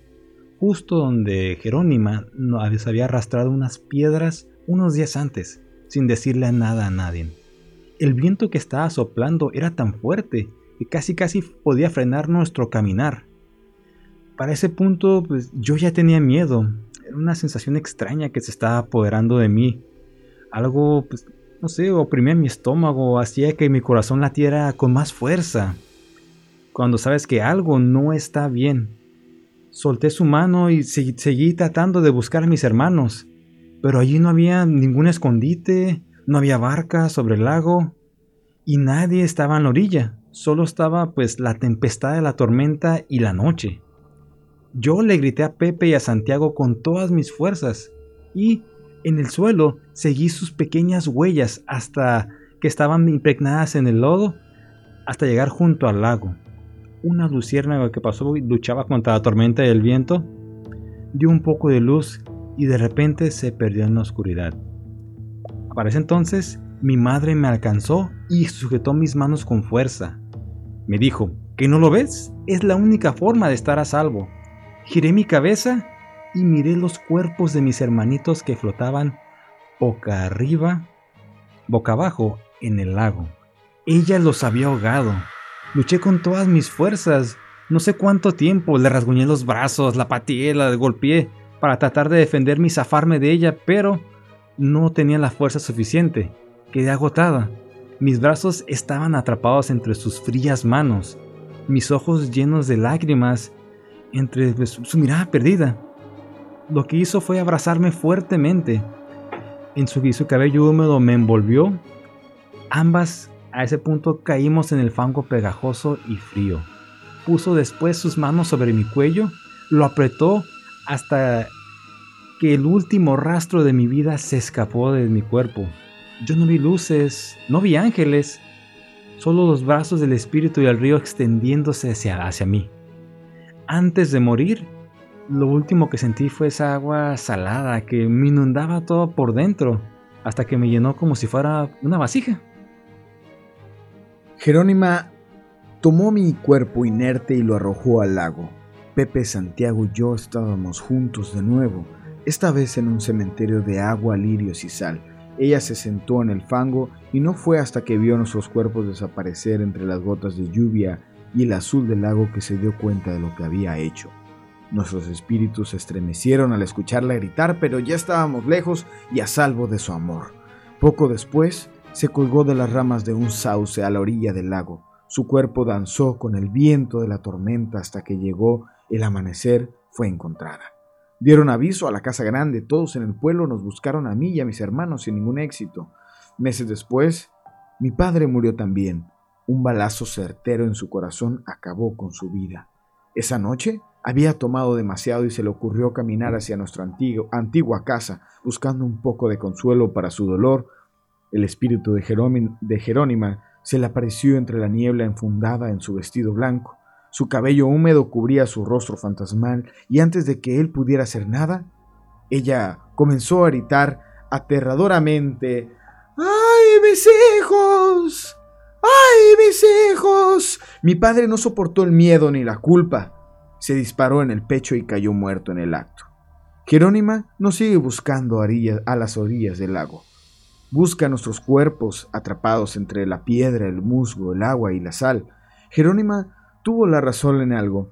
justo donde Jerónima nos había arrastrado unas piedras unos días antes, sin decirle nada a nadie. El viento que estaba soplando era tan fuerte que casi casi podía frenar nuestro caminar. Para ese punto, pues yo ya tenía miedo. Era una sensación extraña que se estaba apoderando de mí. Algo, pues, no sé, oprimía mi estómago, hacía que mi corazón latiera con más fuerza. Cuando sabes que algo no está bien. Solté su mano y seguí tratando de buscar a mis hermanos pero allí no había ningún escondite, no había barca sobre el lago y nadie estaba en la orilla, solo estaba pues la tempestad de la tormenta y la noche. Yo le grité a Pepe y a Santiago con todas mis fuerzas y en el suelo seguí sus pequeñas huellas hasta que estaban impregnadas en el lodo hasta llegar junto al lago. Una luciérnaga que pasó y luchaba contra la tormenta y el viento dio un poco de luz y de repente se perdió en la oscuridad. Para ese entonces, mi madre me alcanzó y sujetó mis manos con fuerza. Me dijo, ¿que no lo ves? Es la única forma de estar a salvo. Giré mi cabeza y miré los cuerpos de mis hermanitos que flotaban boca arriba, boca abajo en el lago. Ella los había ahogado. Luché con todas mis fuerzas. No sé cuánto tiempo. Le rasguñé los brazos, la pateé, la golpeé para tratar de defenderme y zafarme de ella, pero no tenía la fuerza suficiente. Quedé agotada. Mis brazos estaban atrapados entre sus frías manos, mis ojos llenos de lágrimas, entre pues, su mirada perdida. Lo que hizo fue abrazarme fuertemente. En su, su cabello húmedo me envolvió. Ambas a ese punto caímos en el fango pegajoso y frío. Puso después sus manos sobre mi cuello, lo apretó hasta que el último rastro de mi vida se escapó de mi cuerpo. Yo no vi luces, no vi ángeles, solo los brazos del espíritu y el río extendiéndose hacia, hacia mí. Antes de morir, lo último que sentí fue esa agua salada que me inundaba todo por dentro, hasta que me llenó como si fuera una vasija. Jerónima tomó mi cuerpo inerte y lo arrojó al lago. Pepe, Santiago y yo estábamos juntos de nuevo, esta vez en un cementerio de agua, lirios y sal. Ella se sentó en el fango y no fue hasta que vio nuestros cuerpos desaparecer entre las gotas de lluvia y el azul del lago que se dio cuenta de lo que había hecho. Nuestros espíritus se estremecieron al escucharla gritar, pero ya estábamos lejos y a salvo de su amor. Poco después, se colgó de las ramas de un sauce a la orilla del lago. Su cuerpo danzó con el viento de la tormenta hasta que llegó el amanecer fue encontrada. Dieron aviso a la casa grande, todos en el pueblo nos buscaron a mí y a mis hermanos sin ningún éxito. Meses después, mi padre murió también. Un balazo certero en su corazón acabó con su vida. Esa noche había tomado demasiado y se le ocurrió caminar hacia nuestra antigua casa, buscando un poco de consuelo para su dolor. El espíritu de, Jerónima se le apareció entre la niebla enfundada en su vestido blanco. Su cabello húmedo cubría su rostro fantasmal y antes de que él pudiera hacer nada, ella comenzó a gritar aterradoramente ¡Ay, mis hijos! ¡Ay, mis hijos! Mi padre no soportó el miedo ni la culpa. Se disparó en el pecho y cayó muerto en el acto. Jerónima nos sigue buscando a las orillas del lago. Busca nuestros cuerpos atrapados entre la piedra, el musgo, el agua y la sal. Jerónima tuvo la razón en algo.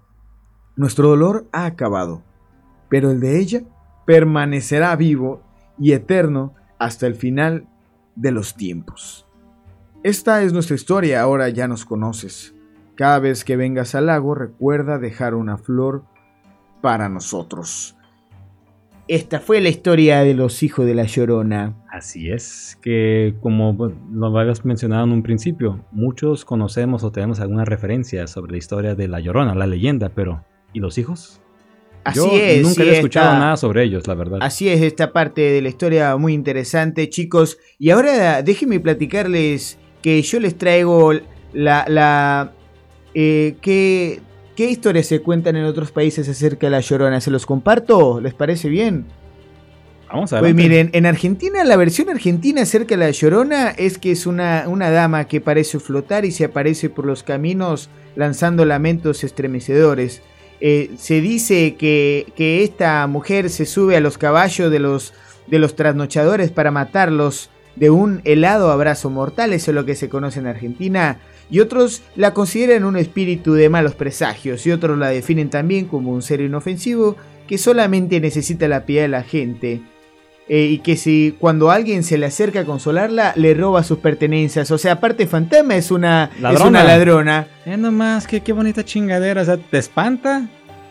Nuestro dolor ha acabado, pero el de ella permanecerá vivo y eterno hasta el final de los tiempos. Esta es nuestra historia, ahora ya nos conoces. Cada vez que vengas al lago, recuerda dejar una flor para nosotros. Esta fue la historia de los hijos de la Llorona. Así es, que como lo habías mencionado en un principio, muchos conocemos o tenemos alguna referencia sobre la historia de la Llorona, la leyenda, pero ¿y los hijos? Así Yo es, nunca sí, había escuchado esta- nada sobre ellos, la verdad. Así es, esta parte de la historia muy interesante, chicos. Y ahora déjenme platicarles que yo les traigo la... la eh, ¿qué, ¿Qué historias se cuentan en otros países acerca de la Llorona? ¿Se los comparto? ¿Les parece bien? Vamos a Pues miren, en Argentina, la versión argentina acerca de la Llorona es que es una, una dama que parece flotar y se aparece por los caminos lanzando lamentos estremecedores. Eh, se dice que, que esta mujer se sube a los caballos de los, de los trasnochadores para matarlos de un helado abrazo mortal, eso es lo que se conoce en Argentina. Y otros la consideran un espíritu de malos presagios, y otros la definen también como un ser inofensivo que solamente necesita la piedad de la gente. Eh, y que si cuando alguien se le acerca a consolarla, le roba sus pertenencias. O sea, aparte fantasma es una es Ladrona. una ladrona. Eh, nomás, qué, qué bonita chingadera. O sea, te espanta,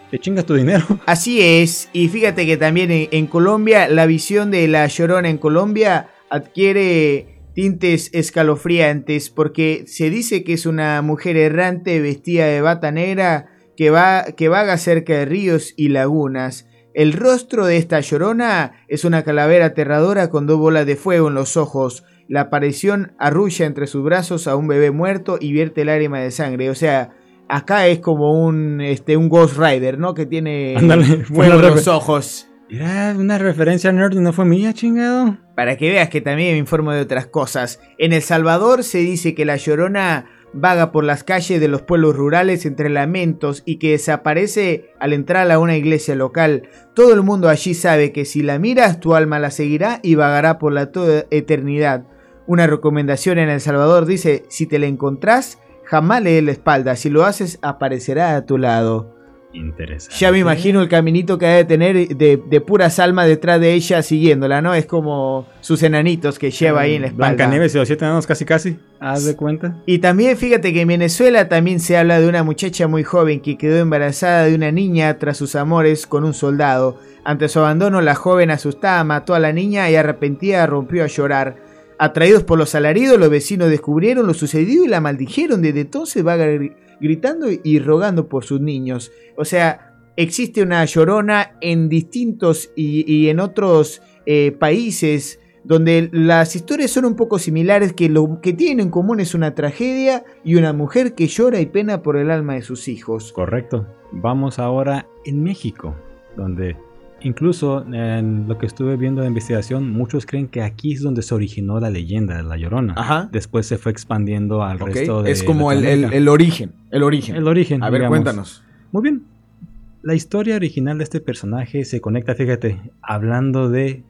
te chingas tu dinero. <laughs> Así es, y fíjate que también en, en Colombia la visión de la llorona en Colombia adquiere tintes escalofriantes porque se dice que es una mujer errante vestida de bata negra que, va, que vaga cerca de ríos y lagunas. El rostro de esta llorona es una calavera aterradora con dos bolas de fuego en los ojos. La aparición arrulla entre sus brazos a un bebé muerto y vierte lágrima de sangre. O sea, acá es como un, este, un Ghost Rider, ¿no? Que tiene Ándale, fuego en los ojos. Era una referencia nerd y no fue mía, chingado. Para que veas que también me informo de otras cosas. En El Salvador se dice que la llorona vaga por las calles de los pueblos rurales entre lamentos y que desaparece al entrar a una iglesia local. Todo el mundo allí sabe que si la miras tu alma la seguirá y vagará por la toda eternidad. Una recomendación en El Salvador dice, si te la encontrás, jamás le des la espalda, si lo haces aparecerá a tu lado. Interesante. Ya me imagino el caminito que ha de tener de, de puras almas detrás de ella siguiéndola, ¿no? Es como sus enanitos que lleva ahí en la espalda. Blancanieves y los siete enanos casi casi. Haz de cuenta. Y también fíjate que en Venezuela también se habla de una muchacha muy joven que quedó embarazada de una niña tras sus amores con un soldado. Ante su abandono, la joven asustada mató a la niña y arrepentida rompió a llorar. Atraídos por los alaridos, los vecinos descubrieron lo sucedido y la maldijeron. Desde entonces va gri- gritando y rogando por sus niños. O sea, existe una llorona en distintos y, en otros eh, países donde las historias son un poco similares, que lo que tienen en común es una tragedia y una mujer que llora y pena por el alma de sus hijos. Correcto. Vamos ahora en México, donde incluso en lo que estuve viendo de investigación, muchos creen que aquí es donde se originó la leyenda de la Llorona. Ajá. Después se fue expandiendo al resto de Es como el, el- el origen. El origen. El origen. A ver, digamos. cuéntanos. Muy bien. La historia original de este personaje se conecta, fíjate, hablando de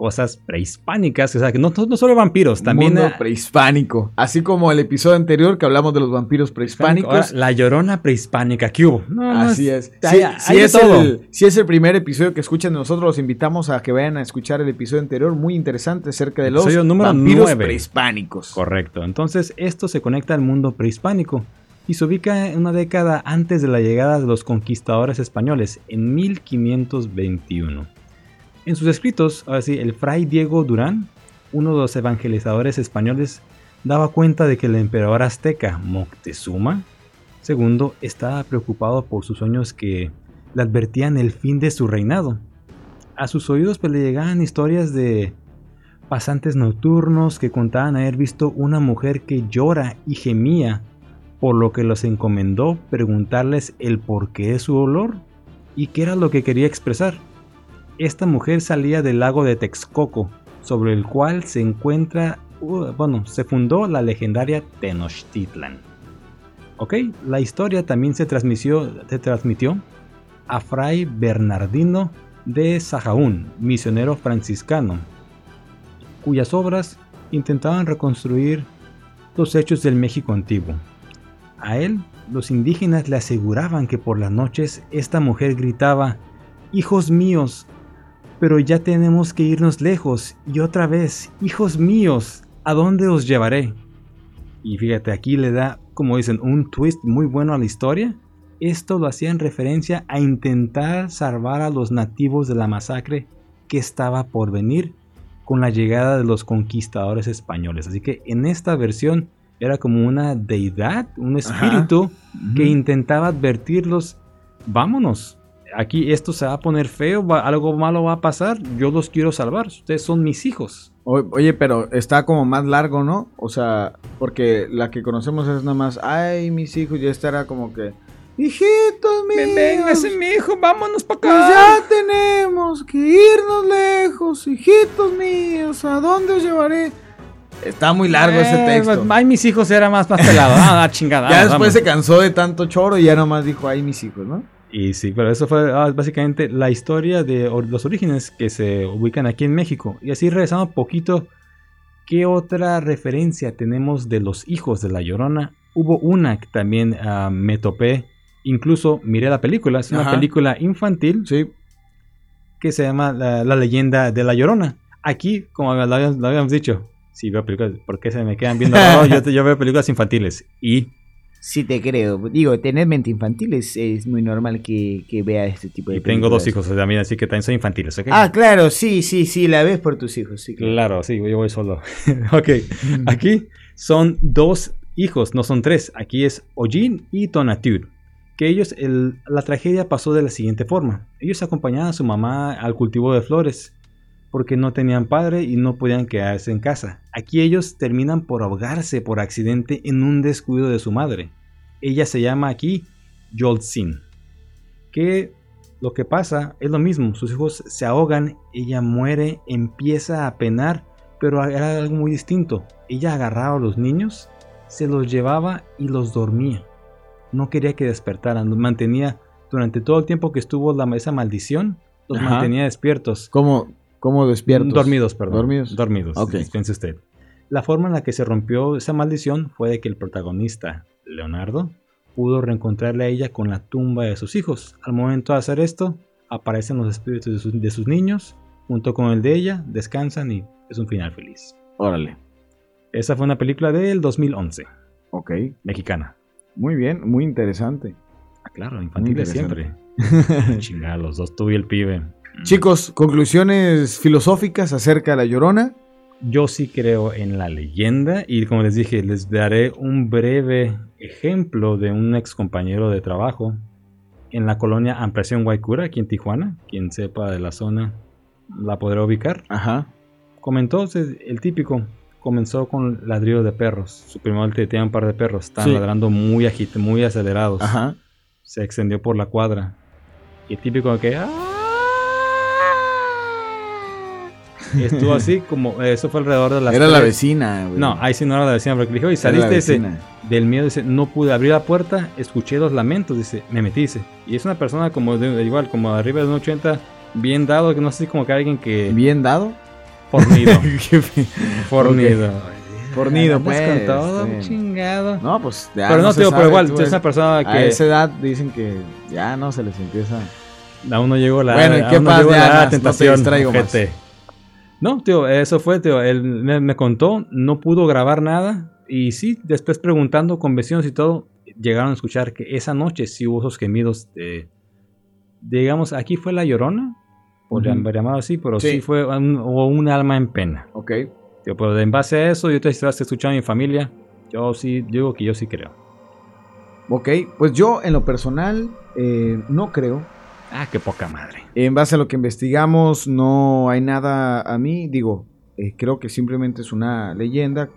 cosas prehispánicas, o sea, que no, no solo vampiros, también Mundo ah, prehispánico. Así como el episodio anterior que hablamos de los vampiros prehispánicos. Ahora, la llorona prehispánica, ¿qué hubo? No, no, Así es. Si, es todo. el, si es el primer episodio que escuchan, nosotros los invitamos a que vayan a escuchar el episodio anterior, muy interesante acerca de los Episodio número vampiros prehispánicos. Correcto. Entonces, esto se conecta al mundo prehispánico y se ubica en una década antes de la llegada de los conquistadores españoles, en 1521. En sus escritos, ahora sí, el fray Diego Durán, uno de los evangelizadores españoles, daba cuenta de que el emperador azteca Moctezuma II estaba preocupado por sus sueños que le advertían el fin de su reinado. A sus oídos pues, le llegaban historias de pasantes nocturnos que contaban haber visto una mujer que llora y gemía, por lo que los encomendó preguntarles el porqué de su dolor y qué era lo que quería expresar. Esta mujer salía del lago de Texcoco, sobre el cual se encuentra, uh, bueno, se fundó la legendaria Tenochtitlan. Ok, la historia también se se transmitió a Fray Bernardino de Sajaún, misionero franciscano, cuyas obras intentaban reconstruir los hechos del México antiguo. A él, los indígenas le aseguraban que por las noches esta mujer gritaba, Hijos míos, pero ya tenemos que irnos lejos, y otra vez, Hijos míos, ¿a dónde os llevaré? Y fíjate, aquí le da, como dicen, un twist muy bueno a la historia. Esto lo hacía en referencia a intentar salvar a los nativos de la masacre que estaba por venir con la llegada de los conquistadores españoles. Así que en esta versión era como una deidad, un espíritu que intentaba advertirlos, vámonos, aquí esto se va a poner feo, va- algo malo va a pasar, yo los quiero salvar, ustedes son mis hijos. O- Oye, pero está como más largo, ¿no? O sea, porque la que conocemos es nada más, ay, mis hijos, ya estará como que, hijitos míos, mi hijo, vámonos para pues ya tenemos que irnos lejos, hijitos míos, ¿a dónde os llevaré? Está muy largo ese texto. Ay, mis hijos era más, más pelado. Ah, <laughs> chingada. ya vamos, después vamos. se cansó de tanto choro y ya nomás dijo, ay, mis hijos, ¿no? Y sí, pero eso fue ah, básicamente la historia de los orígenes que se ubican aquí en México. Y así regresando un poquito, ¿qué otra referencia tenemos de los hijos de La Llorona? Hubo una que también ah, me topé, incluso miré la película, es una Ajá. película infantil Sí. que se llama La, La leyenda de La Llorona. Aquí, como lo habíamos, lo habíamos dicho, si veo películas, ¿por qué se me quedan viendo? <laughs> raro? yo, yo veo películas infantiles y Sí te creo. Digo, tener mente infantil es, es muy normal que, que vea este tipo de y tengo dos hijos también, así que también son infantiles, ¿ok? Ah, claro, sí, sí, sí, la ves por tus hijos, sí. claro. Claro, sí, yo voy solo. <laughs> ok, aquí son dos hijos, no son tres. Aquí es Ojin y Tonatur. Que ellos, el- la tragedia pasó de la siguiente forma. Ellos acompañaban a su mamá al cultivo de flores porque no tenían padre y no podían quedarse en casa. Aquí ellos terminan por ahogarse por accidente en un descuido de su madre. Ella se llama aquí Yolzin. Que lo que pasa es lo mismo, sus hijos se ahogan, ella muere, empieza a penar, pero era algo muy distinto. Ella agarraba a los niños, se los llevaba y los dormía. No quería que despertaran, los mantenía durante todo el tiempo que estuvo la, esa maldición, los Ajá. mantenía despiertos. ¿Cómo, cómo despiertos? Dormidos, perdón. ¿Dormidos? Dormidos, Ok. piense usted. La forma en la que se rompió esa maldición fue de que el protagonista, Leonardo, pudo reencontrarle a ella con la tumba de sus hijos. Al momento de hacer esto, aparecen los espíritus de sus, de sus niños, junto con el de ella, descansan y es un final feliz. Órale. Esa fue una película del 2011, Ok. mexicana. Muy bien, muy interesante. Ah, claro, infantiles siempre. <laughs> Chingada, los dos, tú y el pibe. Chicos, conclusiones filosóficas acerca de la llorona. Yo sí creo en la leyenda y como les dije, les daré un breve ejemplo de un ex compañero de trabajo en la colonia Ampliación Guaycura, aquí en Tijuana. Quien sepa de la zona la podrá ubicar. Ajá. Comentó el típico, comenzó con ladrido de perros. Su primer te tenía un par de perros, estaban Sí. ladrando muy agit muy acelerados. Ajá. Se extendió por la cuadra. Y el típico que... "Ah". Estuvo así <laughs> como... Eso fue alrededor de las... Era la vecina, güey. No, ahí sí no era la vecina, porque le Era la saliste ese, del miedo, dice, no pude abrir la puerta, escuché los lamentos, dice, me metí, dice. Y es una persona como de, igual, como arriba de un 80, bien dado, que no sé, como que alguien que... Bien dado. Fornido, <laughs> Qué fe- fornido. Fornido, Andas pues, con todo, está bien. chingado. No, pues ya pero no, se tío, pero igual, tú es una persona A que esa edad dicen que ya no se les empieza. aún no llegó la, Bueno, ¿y qué no pasa? la no te tentación. distraigo más. No, tío, eso fue, tío. Él me, me contó, no pudo grabar nada. Y sí, después preguntando con vecinos y todo, llegaron a escuchar que esa noche sí hubo esos gemidos de. Digamos, aquí fue la llorona, por Ujú. llam- llamado así, pero sí, Sí. fue un, hubo un alma en pena. Ok. Tío, pero en base a eso y otras historias que he escuchado en mi familia, yo sí digo que yo sí creo. Ok, pues yo en lo personal eh, no creo. Ah, qué poca madre. En base a lo que investigamos, no hay nada a mí. Digo, eh, creo que simplemente es una leyenda.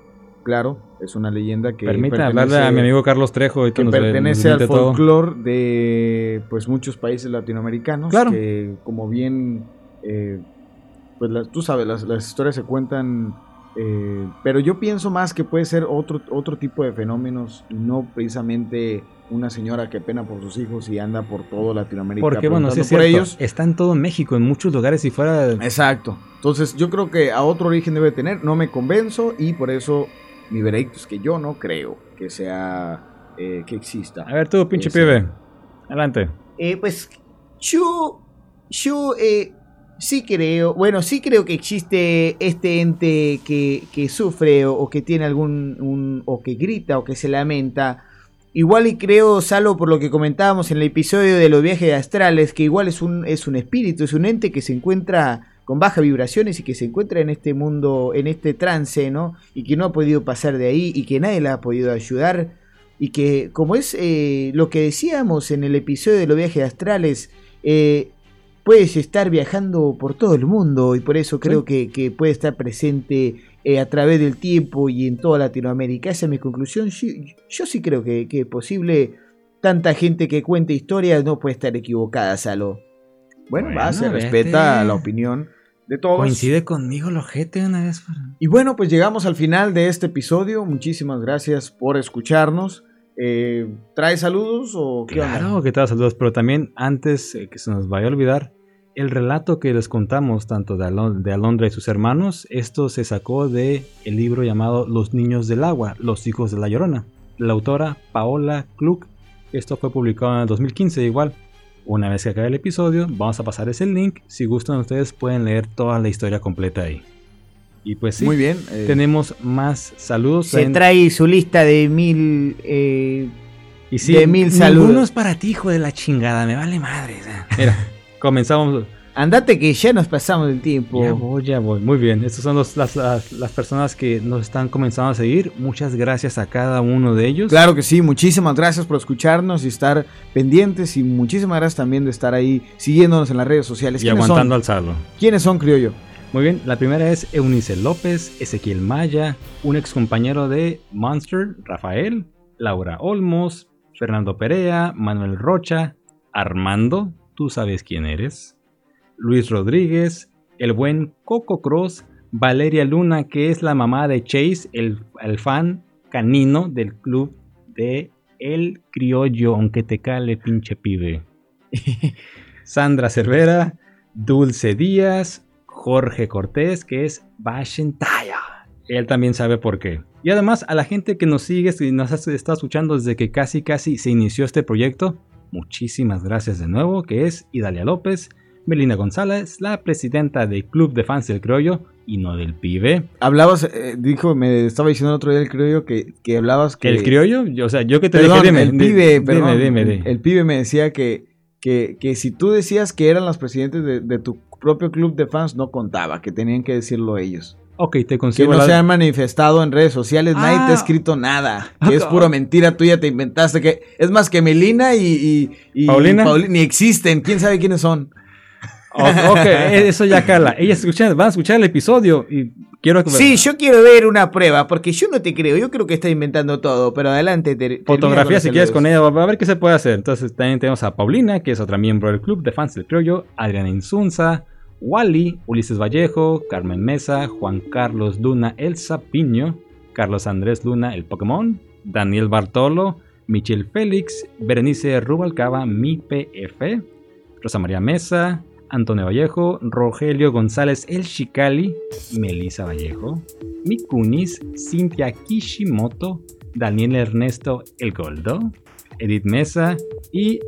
Claro, es una leyenda que pertenece- hablarle a mi amigo Carlos Trejo y que pertenece al folclore de pues muchos países latinoamericanos Claro. que como bien eh, pues las- tú sabes las, las historias se cuentan eh, pero yo pienso más que puede ser otro otro tipo de fenómenos no precisamente una señora que pena por sus hijos y anda por todo Latinoamérica Porque bueno, sí es por cierto, ellos está en todo México, en muchos lugares y fuera de... exacto entonces yo creo que a otro origen debe tener no me convenzo y por eso mi veredicto es que yo no creo que sea eh, que exista A ver tú, pinche Ese. pibe. Adelante. Eh, pues yo, yo eh, sí creo, bueno, sí creo que existe este ente que, que sufre o, que tiene algún, un- o que grita o que se lamenta. Igual y creo, salvo por lo que comentábamos en el episodio de los viajes astrales, que igual es un, es un espíritu, es un ente que se encuentra con bajas vibraciones y que se encuentra en este mundo, en este trance, ¿no? Y que no ha podido pasar de ahí y que nadie la ha podido ayudar y que como es eh, lo que decíamos en el episodio de los viajes astrales, eh, puedes estar viajando por todo el mundo y por eso creo que, que puede estar presente eh, a través del tiempo y en toda Latinoamérica. Esa es mi conclusión. Yo, yo sí creo que, que es posible. Tanta gente que cuenta historias no puede estar equivocada, Salo. Bueno, Bueno, va, se vete. respeta la opinión de todos. Coincide conmigo el ojete una vez. Y bueno, pues llegamos al final de este episodio. Muchísimas gracias por escucharnos. Eh, ¿Trae saludos o qué onda? Claro, que tal, saludos. Pero también, antes eh, que se nos vaya a olvidar, el relato que les contamos, tanto de, Alon- de Alondra y sus hermanos, esto se sacó de el libro llamado Los Niños del Agua, Los Hijos de la Llorona. La autora Paola Klug. Esto fue publicado en el 2015 igual. Una vez que acabe el episodio, vamos a pasar ese link. Si gustan ustedes pueden leer toda la historia completa ahí. Y pues sí, Muy bien. eh, tenemos más saludos. Se en- trae su lista de mil... eh, Y sí, de mil ninguno saludos. es para ti, hijo de la chingada, me vale madre. <laughs> Mira, comenzamos. andate que ya nos pasamos del tiempo. Ya voy, ya voy. Muy bien, estas son los- las, las- las personas que nos están comenzando a seguir. Muchas gracias a cada uno de ellos. Claro que sí, muchísimas gracias por escucharnos y estar pendientes y muchísimas gracias también de estar ahí siguiéndonos en las redes sociales. Y ¿Quiénes aguantando son? al saldo. ¿Quiénes son, criollo? Muy bien, la primera es Eunice López, Ezequiel Maya, un ex compañero de Monster, Rafael, Laura Olmos, Fernando Perea, Manuel Rocha, Armando, tú sabes quién eres, Luis Rodríguez, el buen Coco Cross, Valeria Luna, que es la mamá de Chase, el, fan canino del club de El Criollo, aunque te cale pinche pibe. <laughs> Sandra Cervera, Dulce Díaz, Jorge Cortés, que es Bashentaya. Él también sabe por qué. Y además a la gente que nos sigue y nos está escuchando desde que casi casi se inició este proyecto, muchísimas gracias de nuevo, que es Idalia López, Melina González, la presidenta del Club de Fans del Criollo y no del pibe. Hablabas, eh, dijo, me estaba diciendo el otro día el criollo que, que hablabas que... ¿El criollo? Yo, o sea, yo que te Perdón, dije, dime, el pibe, dime, perdón, dime, el- dime. El, pibe me decía que, que, que si tú decías que eran los presidentes de, de tu propio club de fans, no contaba, que tenían que decirlo ellos. Ok, te Que consigo no la- se han manifestado en redes sociales, nadie te Ah. ha escrito nada. Que Ah, es puro mentira tuya, te inventaste. que Es más que Melina y, y, y ¿Paulina? Pauli- ni existen, quién sabe quiénes son. Ok, eso ya cala. Ellas escuchan, van a escuchar el episodio y quiero que... Sí, yo quiero ver una prueba, porque yo no te creo, yo creo que estás inventando todo, pero adelante. Fotografía si quieres con ella, a ver qué se puede hacer. Entonces también tenemos a Paulina, que es otra miembro del club de fans del criollo, Adriana Insunza, Wally, Ulises Vallejo, Carmen Mesa, Juan Carlos Luna, El Sapiño, Carlos Andrés Luna, el Pokémon, Daniel Bartolo, Michel Félix, Berenice Rubalcaba, mi PF, Rosa María Mesa, Antonio Vallejo, Rogelio González El Chicali, Melissa Vallejo, Mikunis, Cintia Kishimoto, Daniel Ernesto El Goldo, Edith Mesa y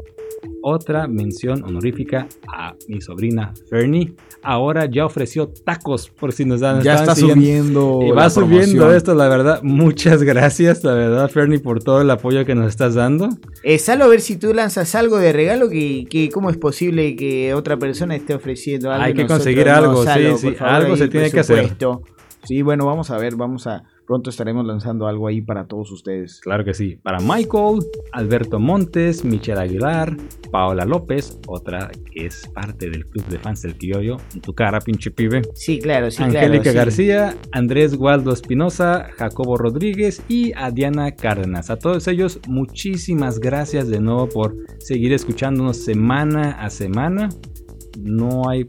otra mención honorífica a mi sobrina Fernie. Ahora ya ofreció tacos por si nos dan. Ya está siguiendo. subiendo. Y va la subiendo promoción. esto, la verdad. Muchas gracias, la verdad, Fernie, por todo el apoyo que nos estás dando. Eh, Salo, a ver si tú lanzas algo de regalo, que, que cómo es posible que otra persona esté ofreciendo algo. Hay que conseguir no, algo, sí, Salo, sí, favor, algo ahí se tiene que hacer. Sí, bueno, vamos a ver, vamos a... Pronto estaremos lanzando algo ahí para todos ustedes. Claro que sí. Para Michael, Alberto Montes, Michelle Aguilar, Paola López, otra que es parte del club de fans del criollo. En tu cara, pinche pibe. Sí, claro, sí, Angélica claro. sí. García, Andrés Waldo Espinosa, Jacobo Rodríguez y a Diana Cárdenas. A todos ellos, muchísimas gracias de nuevo por seguir escuchándonos semana a semana. No hay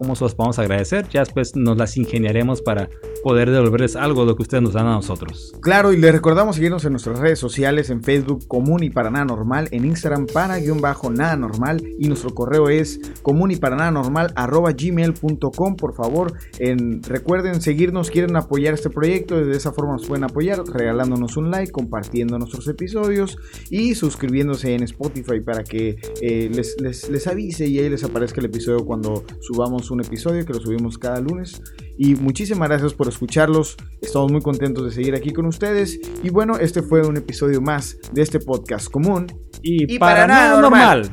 cómo se los podemos agradecer. Ya después nos las ingeniaremos para poder devolverles algo de lo que ustedes nos dan a nosotros. Claro, y les recordamos seguirnos en nuestras redes sociales, en Facebook Común y para nada normal, en Instagram para guion bajo nada normal y nuestro correo es común y para normal arroba gmail.com. Por favor, en, recuerden seguirnos, quieren apoyar este proyecto, de esa forma nos pueden apoyar regalándonos un like, compartiendo nuestros episodios y suscribiéndose en Spotify para que eh, les, les avise y ahí les aparezca el episodio cuando subamos un episodio, que lo subimos cada lunes. Y muchísimas gracias por escucharlos. Estamos muy contentos de seguir aquí con ustedes. Y bueno, este fue un episodio más de este podcast común. Y, Y para nada normal.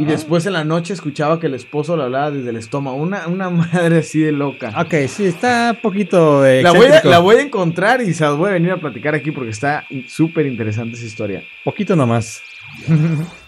Y después en la noche escuchaba que el esposo le hablaba desde el estómago. Una, una <laughs> madre así de loca. Ok, sí, está un poquito eh, La voy, a, la voy a encontrar y se las voy a venir a platicar aquí porque está súper interesante esa historia. Poquito nomás. <laughs>